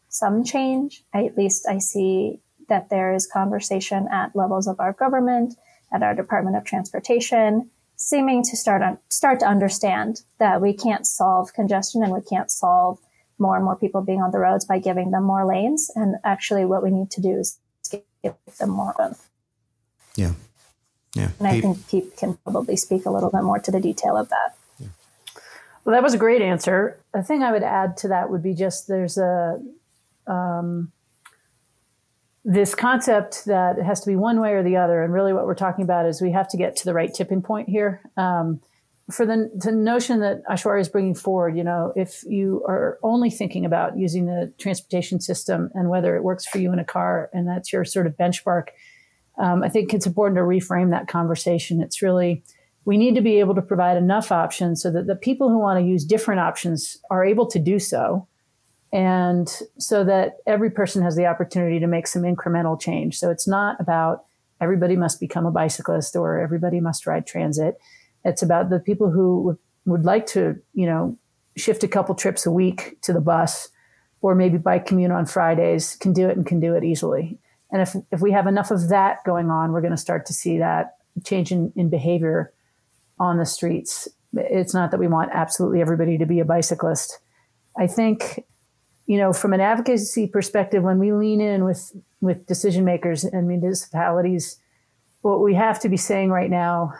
some change. I, at least I see that there is conversation at levels of our government, at our Department of Transportation, seeming to start on, start to understand that we can't solve congestion and we can't solve more and more people being on the roads by giving them more lanes. And actually, what we need to do is give them more of. Yeah. Yeah. And I think Piep can probably speak a little bit more to the detail of that. Yeah. Well, that was a great answer. The thing I would add to that would be just there's a um, this concept that it has to be one way or the other. And really, what we're talking about is we have to get to the right tipping point here. Um, for the, the notion that Aishwarya is bringing forward, you know, if you are only thinking about using the transportation system and whether it works for you in a car, and that's your sort of benchmark, um, I think it's important to reframe that conversation. It's really we need to be able to provide enough options so that the people who want to use different options are able to do so, and so that every person has the opportunity to make some incremental change. So it's not about everybody must become a bicyclist or everybody must ride transit it's about the people who would like to, you know, shift a couple trips a week to the bus or maybe bike commute on Fridays can do it and can do it easily. And if, if we have enough of that going on, we're going to start to see that change in, in behavior on the streets. It's not that we want absolutely everybody to be a bicyclist. I think, you know, from an advocacy perspective, when we lean in with, with decision makers and municipalities, what we have to be saying right now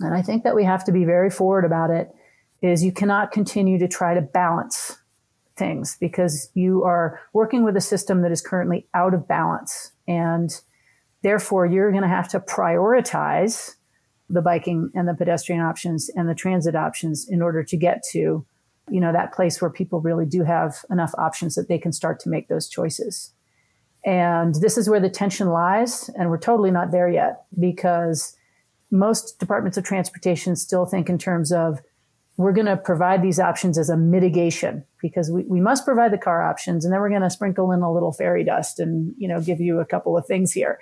and I think that we have to be very forward about it is you cannot continue to try to balance things because you are working with a system that is currently out of balance. And therefore, you're going to have to prioritize the biking and the pedestrian options and the transit options in order to get to you know that place where people really do have enough options that they can start to make those choices and this is where the tension lies and we're totally not there yet because most departments of transportation still think in terms of we're going to provide these options as a mitigation because we, we must provide the car options and then we're going to sprinkle in a little fairy dust and you know give you a couple of things here.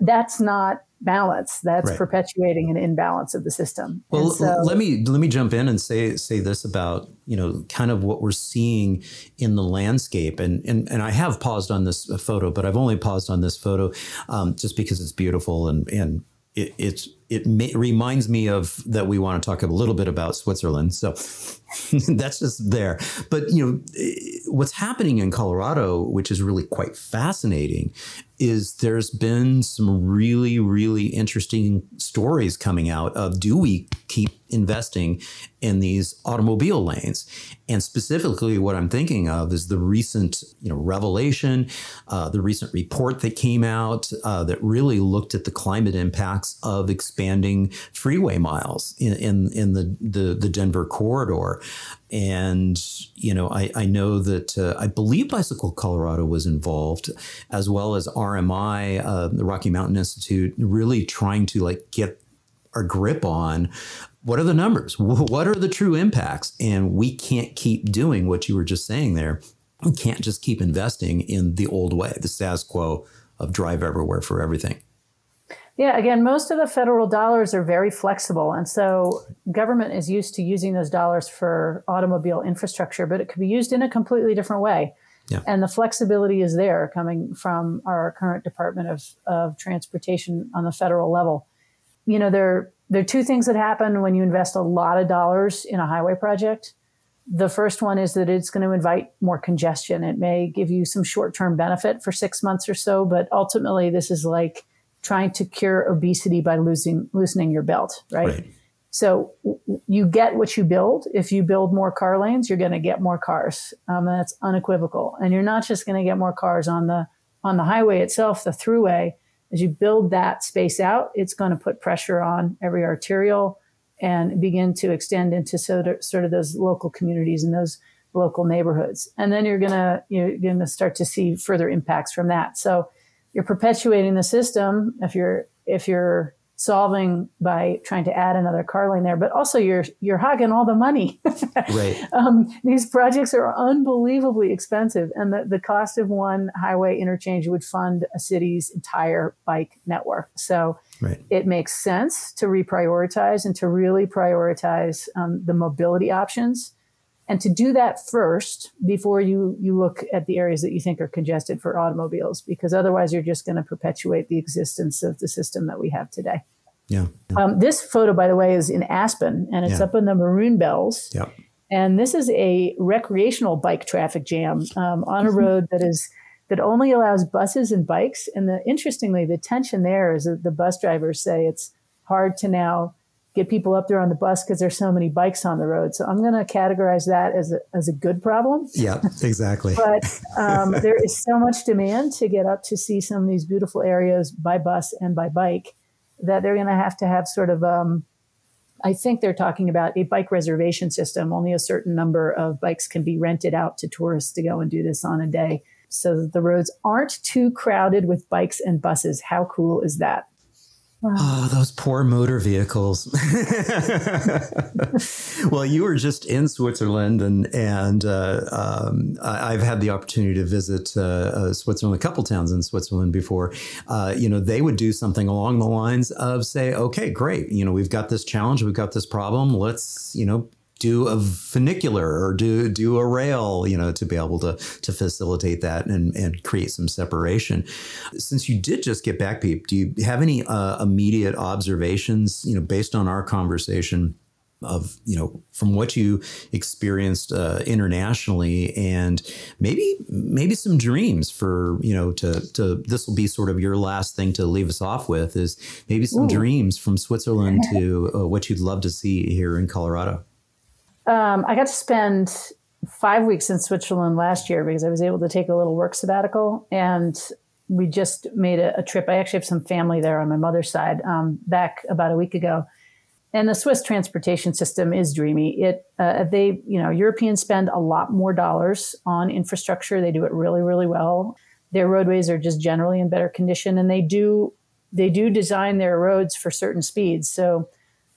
That's not balance. That's right. perpetuating an imbalance of the system. Well so, let me let me jump in and say say this about you know kind of what we're seeing in the landscape. And and, and i have paused on this photo but i've only paused on this photo um, just because it's beautiful and and it, it may, reminds me of that we want to talk a little bit about Switzerland. So that's just there. But you know eh, what's happening in Colorado, which is really quite fascinating, is there's been some really really interesting stories coming out of do we keep investing in these automobile lanes. And specifically what i'm thinking of is the recent you know revelation uh, the recent report that came out uh, that really looked at the climate impacts of expanding freeway miles in, in, in the, the, the denver corridor. And you know I, I know that uh, i believe bicycle colorado was involved as well as rmi uh, the rocky mountain institute really trying to like get our grip on what are the numbers? What are the true impacts? And we can't keep doing what you were just saying there. We can't just keep investing in the old way, the status quo of drive everywhere for everything. Yeah, again, most of the federal dollars are very flexible. And so government is used to using those dollars for automobile infrastructure, but it could be used in a completely different way. Yeah. And the flexibility is there coming from our current Department of, of Transportation on the federal level. You know, there there are two things that happen when you invest a lot of dollars in a highway project. The first one is that it's going to invite more congestion. It may give you some short term benefit for six months or so, but ultimately, this is like trying to cure obesity by losing, loosening your belt, right? right. So you get what you build. If you build more car lanes, you're going to get more cars. Um, that's unequivocal. And you're not just going to get more cars on the on the highway itself, the throughway as you build that space out, it's going to put pressure on every arterial and begin to extend into sort of, sort of those local communities and those local neighborhoods. And then you're going to you're going to start to see further impacts from that. So you're perpetuating the system if you're if you're solving by trying to add another car lane there, but also you're you're hogging all the money. right. Um, these projects are unbelievably expensive, and the, the cost of one highway interchange would fund a city's entire bike network. So right. it makes sense to reprioritize and to really prioritize um, the mobility options and to do that first before you you look at the areas that you think are congested for automobiles because otherwise you're just going to perpetuate the existence of the system that we have today yeah, yeah. Um, this photo by the way is in aspen and it's yeah. up in the maroon bells yeah. and this is a recreational bike traffic jam um, on a road that is that only allows buses and bikes and the interestingly the tension there is that the bus drivers say it's hard to now get people up there on the bus because there's so many bikes on the road. So I'm going to categorize that as a, as a good problem. Yeah, exactly. but um, there is so much demand to get up to see some of these beautiful areas by bus and by bike that they're going to have to have sort of, um, I think they're talking about a bike reservation system. Only a certain number of bikes can be rented out to tourists to go and do this on a day so that the roads aren't too crowded with bikes and buses. How cool is that? Oh, those poor motor vehicles. well, you were just in Switzerland, and and uh, um, I've had the opportunity to visit uh, uh, Switzerland, a couple towns in Switzerland before. Uh, you know, they would do something along the lines of say, "Okay, great. You know, we've got this challenge, we've got this problem. Let's you know do a funicular or do do a rail, you know, to be able to to facilitate that and and create some separation. Since you did just get back, Piep, do you have any uh, immediate observations, you know, based on our conversation? of you know from what you experienced uh, internationally and maybe maybe some dreams for you know to to this will be sort of your last thing to leave us off with is maybe some Ooh. dreams from Switzerland to uh, what you'd love to see here in Colorado. Um, I got to spend five weeks in Switzerland last year because I was able to take a little work sabbatical. And we just made a, a trip. I actually have some family there on my mother's side um, back about a week ago. And the Swiss transportation system is dreamy. It uh, they you know Europeans spend a lot more dollars on infrastructure. They do it really really well. Their roadways are just generally in better condition, and they do they do design their roads for certain speeds. So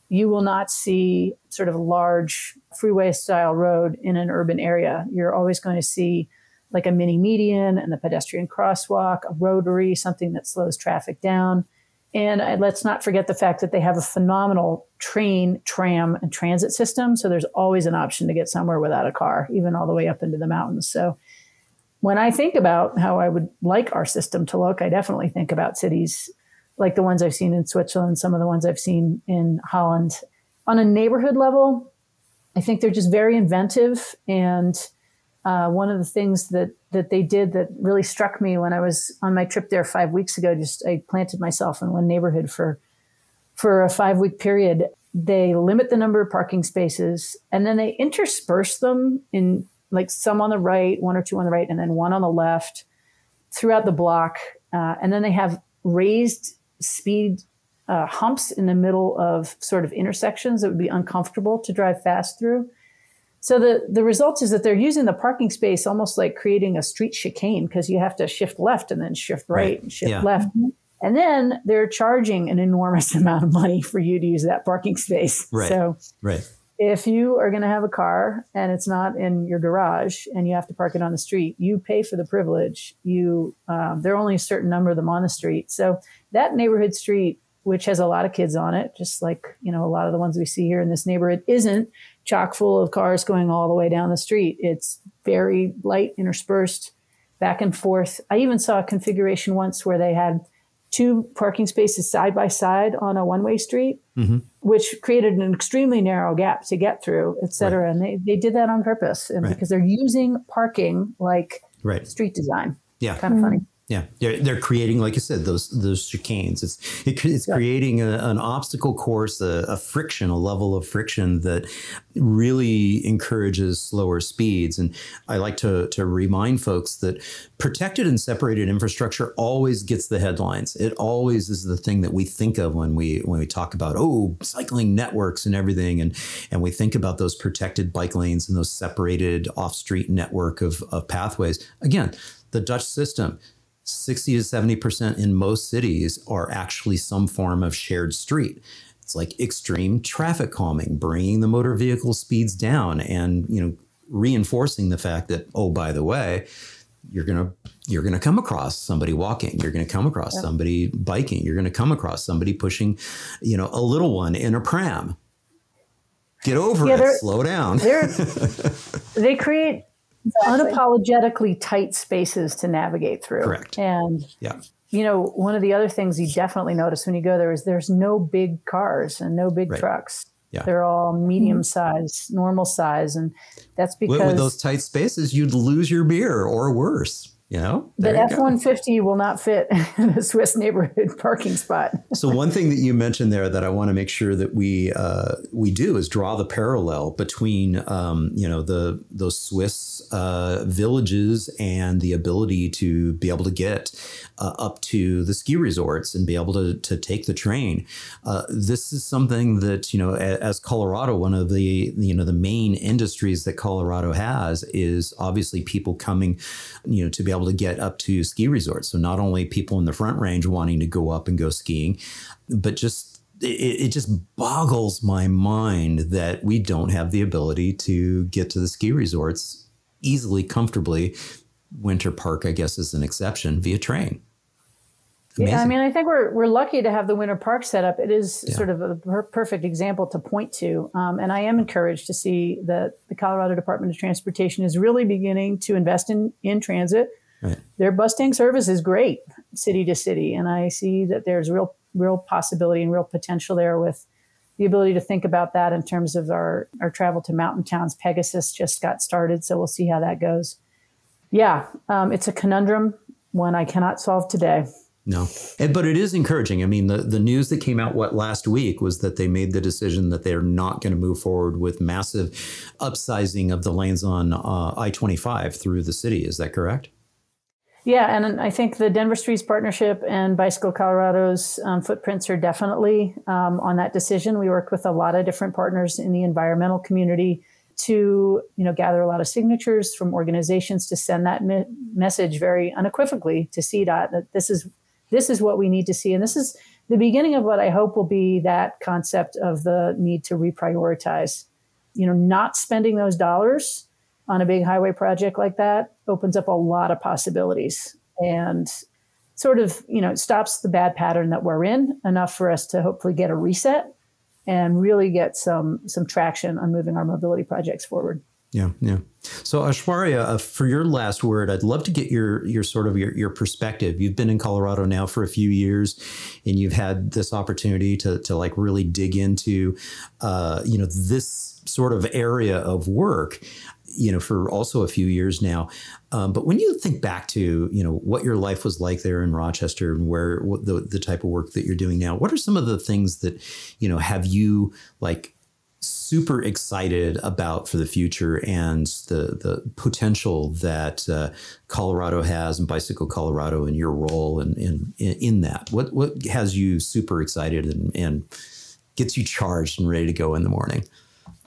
you will not see sort of a large freeway style road in an urban area. You're always going to see like a mini median and the pedestrian crosswalk, a rotary, something that slows traffic down. And let's not forget the fact that they have a phenomenal train, tram, and transit system. So there's always an option to get somewhere without a car, even all the way up into the mountains. So when I think about how I would like our system to look, I definitely think about cities like the ones I've seen in Switzerland, some of the ones I've seen in Holland. On a neighborhood level, I think they're just very inventive. And uh, one of the things that that they did that really struck me when I was on my trip there five weeks ago, just I planted myself in one neighborhood for for a five week period. They limit the number of parking spaces and then they intersperse them in like some on the right, one or two on the right, and then one on the left throughout the block. Uh, and then they have raised speed uh, humps in the middle of sort of intersections that would be uncomfortable to drive fast through. So the, the result is that they're using the parking space almost like creating a street chicane because you have to shift left and then shift right, right. and shift yeah. left. And then they're charging an enormous amount of money for you to use that parking space. Right. So right. If you are going to have a car and it's not in your garage and you have to park it on the street, you pay for the privilege. You um, there are only a certain number of them on the street. So that neighborhood street, which has a lot of kids on it, just like, you know, a lot of the ones we see here in this neighborhood, isn't chock full of cars going all the way down the street. It's very light, interspersed, back and forth. I even saw a configuration once where they had two parking spaces side by side on a one way street, mm-hmm. Which created an extremely narrow gap to get through, et cetera. Right. And they, they did that on purpose and right. because they're using parking like right. street design. Yeah. Kind of mm-hmm. funny. Yeah, they're, they're creating, like you said, those those chicanes. It's it, it's yeah. creating a, an obstacle course, a, a, friction, a level of friction that really encourages slower speeds. And I like to to remind folks that protected and separated infrastructure always gets the headlines. It always is the thing that we think of when we when we talk about oh cycling networks and everything, and and we think about those protected bike lanes and those separated off street network of of pathways. Again, the Dutch system 60 to 70% in most cities are actually some form of shared street. It's like extreme traffic calming, bringing the motor vehicle speeds down and, you know, reinforcing the fact that, oh, by the way, you're going to you're going to come across somebody walking you're going to come across somebody biking you're going to come across somebody pushing you know a little one in a pram. Get over yeah, it. slow down. they create exactly. unapologetically tight spaces to navigate through correct and yeah you know one of the other things you definitely notice when you go there is there's no big cars and no big right. trucks yeah. They're all medium mm-hmm. size, normal size. And that's because. With, with those tight spaces, you'd lose your beer or worse. You know, the F one fifty will not fit in a Swiss neighborhood parking spot. so one thing that you mentioned there that I want to make sure that we uh, we do is draw the parallel between um, you know the those Swiss uh, villages and the ability to be able to get uh, up to the ski resorts and be able to to take the train. Uh, this is something that you know as Colorado, one of the you know the main industries that Colorado has is obviously people coming you know to be able to get up to ski resorts. So not only people in the front range wanting to go up and go skiing, but just it, it, just boggles my mind that we don't have the ability to get to the ski resorts easily, comfortably. Winter Park, I guess, is an exception via train. Amazing. Yeah, I mean, I think we're we're lucky to have the Winter Park set up. It is yeah. sort of a per- perfect example to point to, um, and I am encouraged to see that the Colorado Department of Transportation is really beginning to invest in in transit Right. Their Bustang service is great city to city, and I see that there's real real possibility and real potential there with the ability to think about that in terms of our our travel to mountain towns. Pegasus just got started, so we'll see how that goes. Yeah, um, it's a conundrum, one I cannot solve today. No, and, but it is encouraging. I mean, the, the news that came out what last week was that they made the decision that they're not going to move forward with massive upsizing of the lanes on uh, I twenty five through the city. Is that correct? Yeah, and I think the Denver Streets Partnership and Bicycle Colorado's um, footprints are definitely um, on that decision. We worked with a lot of different partners in the environmental community to, you know, gather a lot of signatures from organizations to send that me- message very unequivocally to CDOT that this is this is what we need to see, and this is the beginning of what I hope will be that concept of the need to reprioritize. You know, not spending those dollars on a big highway project like that opens up a lot of possibilities and sort of you know stops the bad pattern that we're in enough for us to hopefully get a reset and really get some some traction on moving our mobility projects forward. Yeah yeah. So Aishwarya uh, for your last word i'd love to get your your sort of your, your perspective. You've been in colorado now for a few years and you've had this opportunity to to like really dig into uh, you know this sort of area of work you know, for also a few years now. Um, but when you think back to, you know, what your life was like there in Rochester and where the, the type of work that you're doing now, what are some of the things that, you know, have you like super excited about for the future and the the potential that uh, Colorado has and Bicycle Colorado and your role in, in in that. What what has you super excited and, and gets you charged and ready to go in the morning?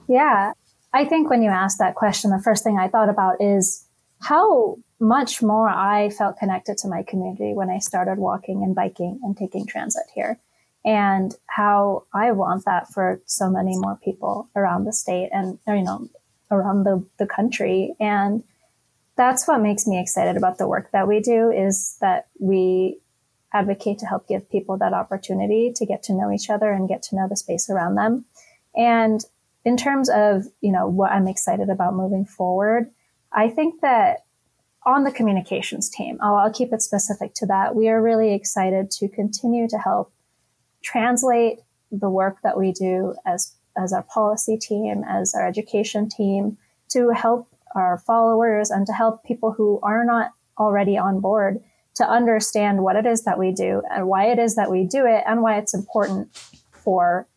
Yeah, I think when you asked that question, the first thing I thought about is how much more I felt connected to my community when I started walking and biking and taking transit here. And how I want that for so many more people around the state and, you know, around the, the country. And that's what makes me excited about the work that we do is that we advocate to help give people that opportunity to get to know each other and get to know the space around them. And in terms of, you know, what I'm excited about moving forward, I think that on the communications team, I'll, I'll keep it specific to that. We are really excited to continue to help translate the work that we do as, as our policy team, as our education team to help our followers and to help people who are not already on board to understand what it is that we do and why it is that we do it and why it's important for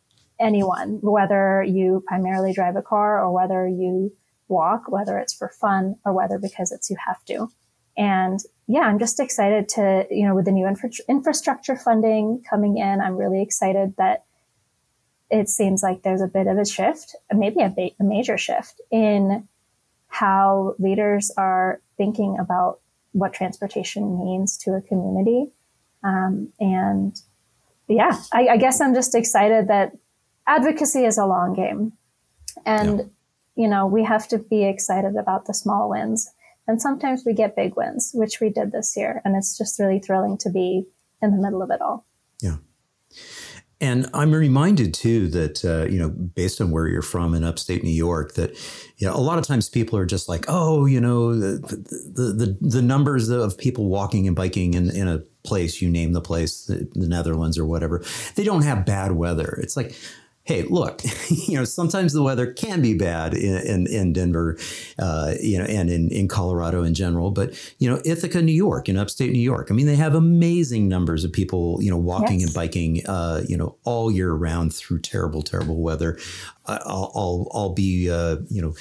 anyone, whether you primarily drive a car or whether you walk, whether it's for fun or whether because it's you have to. And yeah, I'm just excited to, you know, with the new infra- infrastructure funding coming in, I'm really excited that it seems like there's a bit of a shift, maybe a, ba- a major shift in how leaders are thinking about what transportation means to a community. Um, and yeah, I, I, guess I'm just excited that advocacy is a long game. And, yeah. you know, we have to be excited about the small wins. And sometimes we get big wins, which we did this year. And it's just really thrilling to be in the middle of it all. Yeah. And I'm reminded too that uh, you know, based on where you're from in upstate New York, that you know a lot of times people are just like, oh, you know, the the the, the numbers of people walking and biking in, in a place, you name the place, the, the Netherlands or whatever, they don't have bad weather. It's like, hey, look, you know, sometimes the weather can be bad in, in, in Denver, uh, you know, and in, in Colorado in general. But, you know, Ithaca, New York, in upstate New York, I mean, they have amazing numbers of people, you know, walking yes. and biking, uh, you know, all year round through terrible, terrible weather. I'll, I'll, I'll be, uh, you know,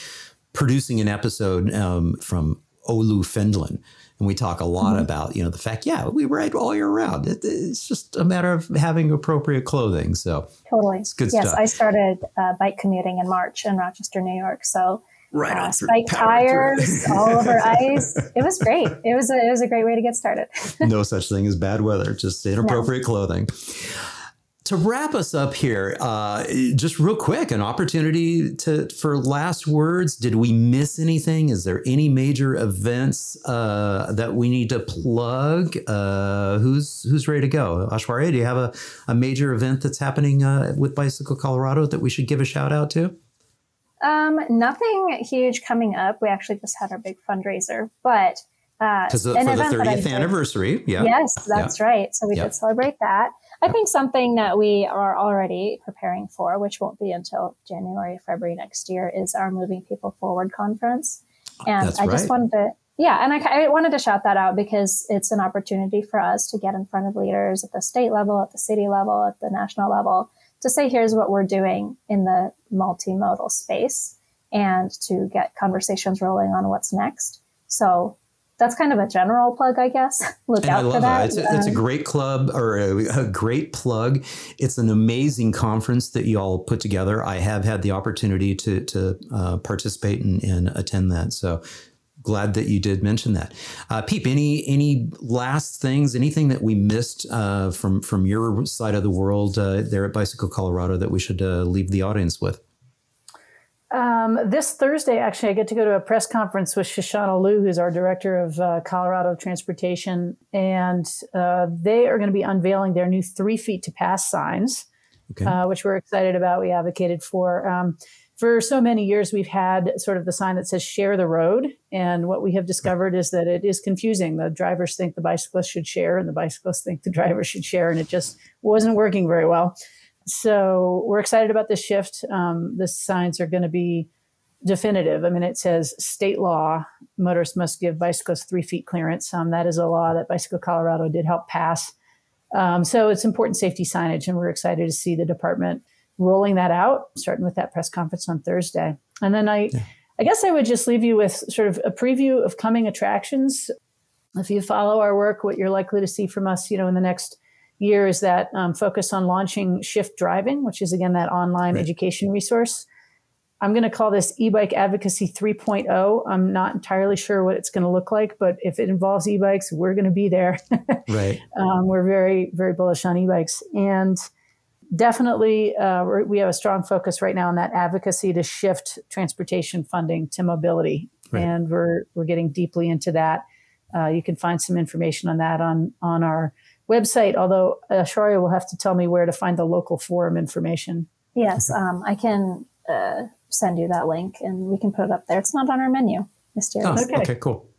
producing an episode um, from Oulu, Finland and we talk a lot mm-hmm. about you know the fact yeah we ride all year round. It, it's just a matter of having appropriate clothing so totally. it's good yes stuff. i started uh, bike commuting in march in rochester new york so right uh, spike tires all over ice. It was great. It was a, it was a great way to get started. No such thing as bad weather just inappropriate no. clothing to wrap us up here, uh, just real quick, an opportunity to for last words. Did we miss anything? Is there any major events uh, that we need to plug? Uh, who's who's ready to go? Aishwarya, do you have a, a major event that's happening uh, with Bicycle Colorado that we should give a shout out to? Um, nothing huge coming up. We actually just had our big fundraiser, but because uh, for the 30th anniversary, yeah. Yes, that's yeah. right. So we yeah. did celebrate that. I think something that we are already preparing for, which won't be until January, February next year, is our Moving People Forward conference. Ah, and That's I just wanted to, yeah, and I, I, wanted to shout that out because it's an opportunity for us to get in front of leaders at the state level, at the city level, at the national level to say, here's what we're doing in the multimodal space and to get conversations rolling on what's next. So that's kind of a general plug, I guess. Look and out for that. that. It's, a, it's, a, um, great club or a, a, great plug. It's an amazing conference that you all put together. I have had the opportunity to to uh, participate and, and, attend that. So glad that you did mention that. Uh, Piep, any any last things, anything that we missed uh, from from your side of the world uh, there at Bicycle Colorado that we should uh, leave the audience with? Um, this Thursday, actually, I get to go to a press conference with Shoshana Lew, who's our director of uh, Colorado Transportation, and uh, they are going to be unveiling their new three feet to pass signs, okay. uh, which we're excited about. We advocated for. Um, for so many years, we've had sort of the sign that says share the road. And what we have discovered is that it is confusing. The drivers think the bicyclists should share, and the bicyclists think the drivers should share, and it just wasn't working very well. So we're excited about this shift. Um, the signs are going to be definitive. I mean, it says state law: motorists must give bicycles three feet clearance. Um, that is a law that Bicycle Colorado did help pass. Um, so it's important safety signage, and we're excited to see the department rolling that out, starting with that press conference on Thursday. And then I, yeah. I guess I would just leave you with sort of a preview of coming attractions. If you follow our work, what you're likely to see from us, you know, in the next year is that um, focus on launching Shift Driving, which is again that online right. education resource. I'm going to call this e-bike advocacy 3.0. I'm not entirely sure what it's going to look like, but if it involves e-bikes, we're going to be there. right. Um, we're very, very bullish on e-bikes, and definitely uh, we have a strong focus right now on that advocacy to shift transportation funding to mobility, right. and we're we're getting deeply into that. Uh, you can find some information on that on on our website, although uh, Aishwarya will have to tell me where to find the local forum information. Yes, um, I can uh, send you that link and we can put it up there. It's not on our menu, mysterious. Oh, okay. okay, cool.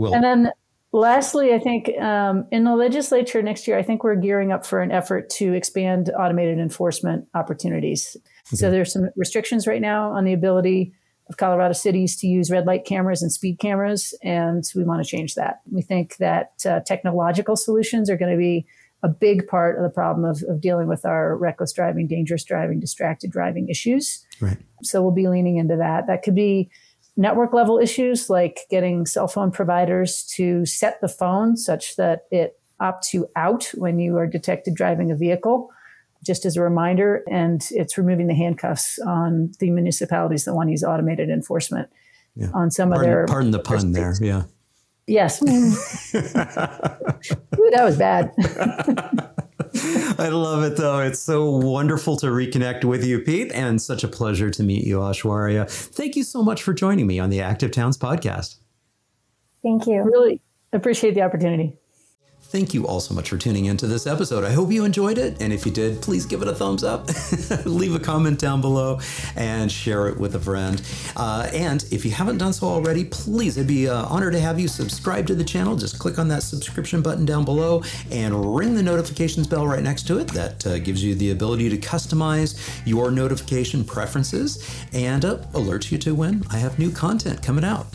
And then lastly, I think um, in the legislature next year, I think we're gearing up for an effort to expand automated enforcement opportunities. Okay. So there's some restrictions right now on the ability of Colorado cities to use red light cameras and speed cameras, and we want to change that. We think that uh, technological solutions are going to be a big part of the problem of, of, dealing with our reckless driving, dangerous driving, distracted driving issues. Right. So we'll be leaning into that. That could be network level issues like getting cell phone providers to set the phone such that it opts you out when you are detected driving a vehicle just as a reminder. And it's removing the handcuffs on the municipalities that want to use automated enforcement yeah. on some pardon, of their. Pardon the pun there. Yeah. Yes. Ooh, that was bad. I love it though. It's so wonderful to reconnect with you, Piep, and such a pleasure to meet you, Aishwarya. Thank you so much for joining me on the Active Towns podcast. Thank you. Really appreciate the opportunity. Thank you all so much for tuning into this episode. I hope you enjoyed it. And if you did, please give it a thumbs up, leave a comment down below, and share it with a friend. Uh, and if you haven't done so already, please, it'd be an honor to have you subscribe to the channel. Just click on that subscription button down below and ring the notifications bell right next to it. That uh, gives you the ability to customize your notification preferences and uh, alerts you to when I have new content coming out.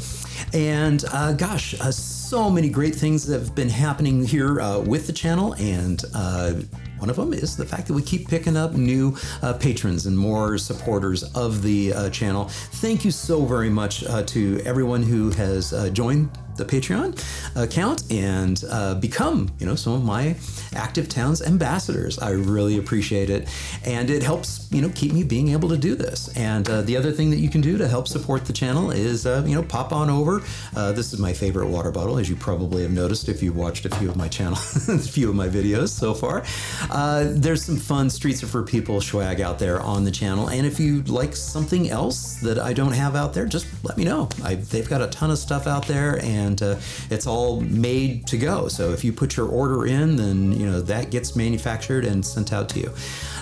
And uh, gosh, uh, so many great things have been happening here uh, with the channel. And uh, one of them is the fact that we keep picking up new uh, patrons and more supporters of the uh, channel. Thank you so very much to everyone who has joined the Patreon account and uh, become, you know, some of my Active Towns ambassadors. I really appreciate it, and it helps, you know, keep me being able to do this. And uh, the other thing that you can do to help support the channel is, uh, you know, pop on over. Uh, this is my favorite water bottle, as you probably have noticed if you've watched a few of my channel, a few of my videos so far. Uh, there's some fun Streets are for People swag out there on the channel, and if you like something else that I don't have out there, just let me know. I, they've got a ton of stuff out there, and and uh, it's all made to go. So if you put your order in, then you know that gets manufactured and sent out to you.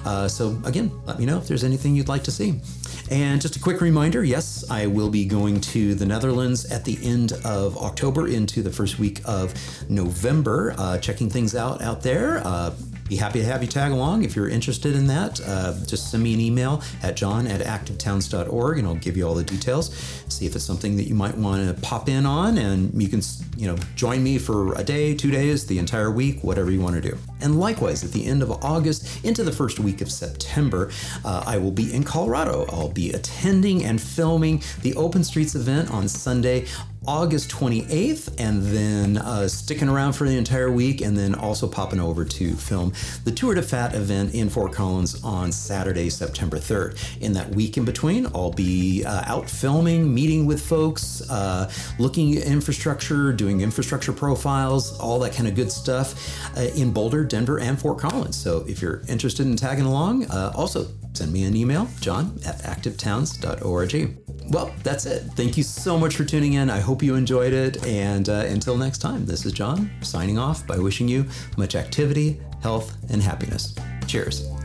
Uh, so again, let me know if there's anything you'd like to see. And just a quick reminder yes, I will be going to the Netherlands at the end of October into the first week of November, uh, checking things out out there. Be happy to have you tag along if you're interested in that. Uh, just send me an email at john at activetowns.org and I'll give you all the details. See if it's something that you might want to pop in on, and you can, you know, join me for a day, two days, the entire week, whatever you want to do. And likewise, at the end of August into the first week of September, uh, I will be in Colorado. I'll be attending and filming the Open Streets event on Sunday, August 28th, and then uh, sticking around for the entire week, and then also popping over to film the Tour de Fat event in Fort Collins on Saturday, September 3rd. In that week in between, I'll be uh, out filming, meeting with folks, uh, looking at infrastructure, doing infrastructure profiles, all that kind of good stuff uh, in Boulder, Denver, and Fort Collins. So if you're interested in tagging along, uh, also send me an email, john at activetowns.org. Well, that's it. Thank you so much for tuning in. I hope you enjoyed it. And uh, until next time, this is John signing off by wishing you much activity, health, and happiness. Cheers.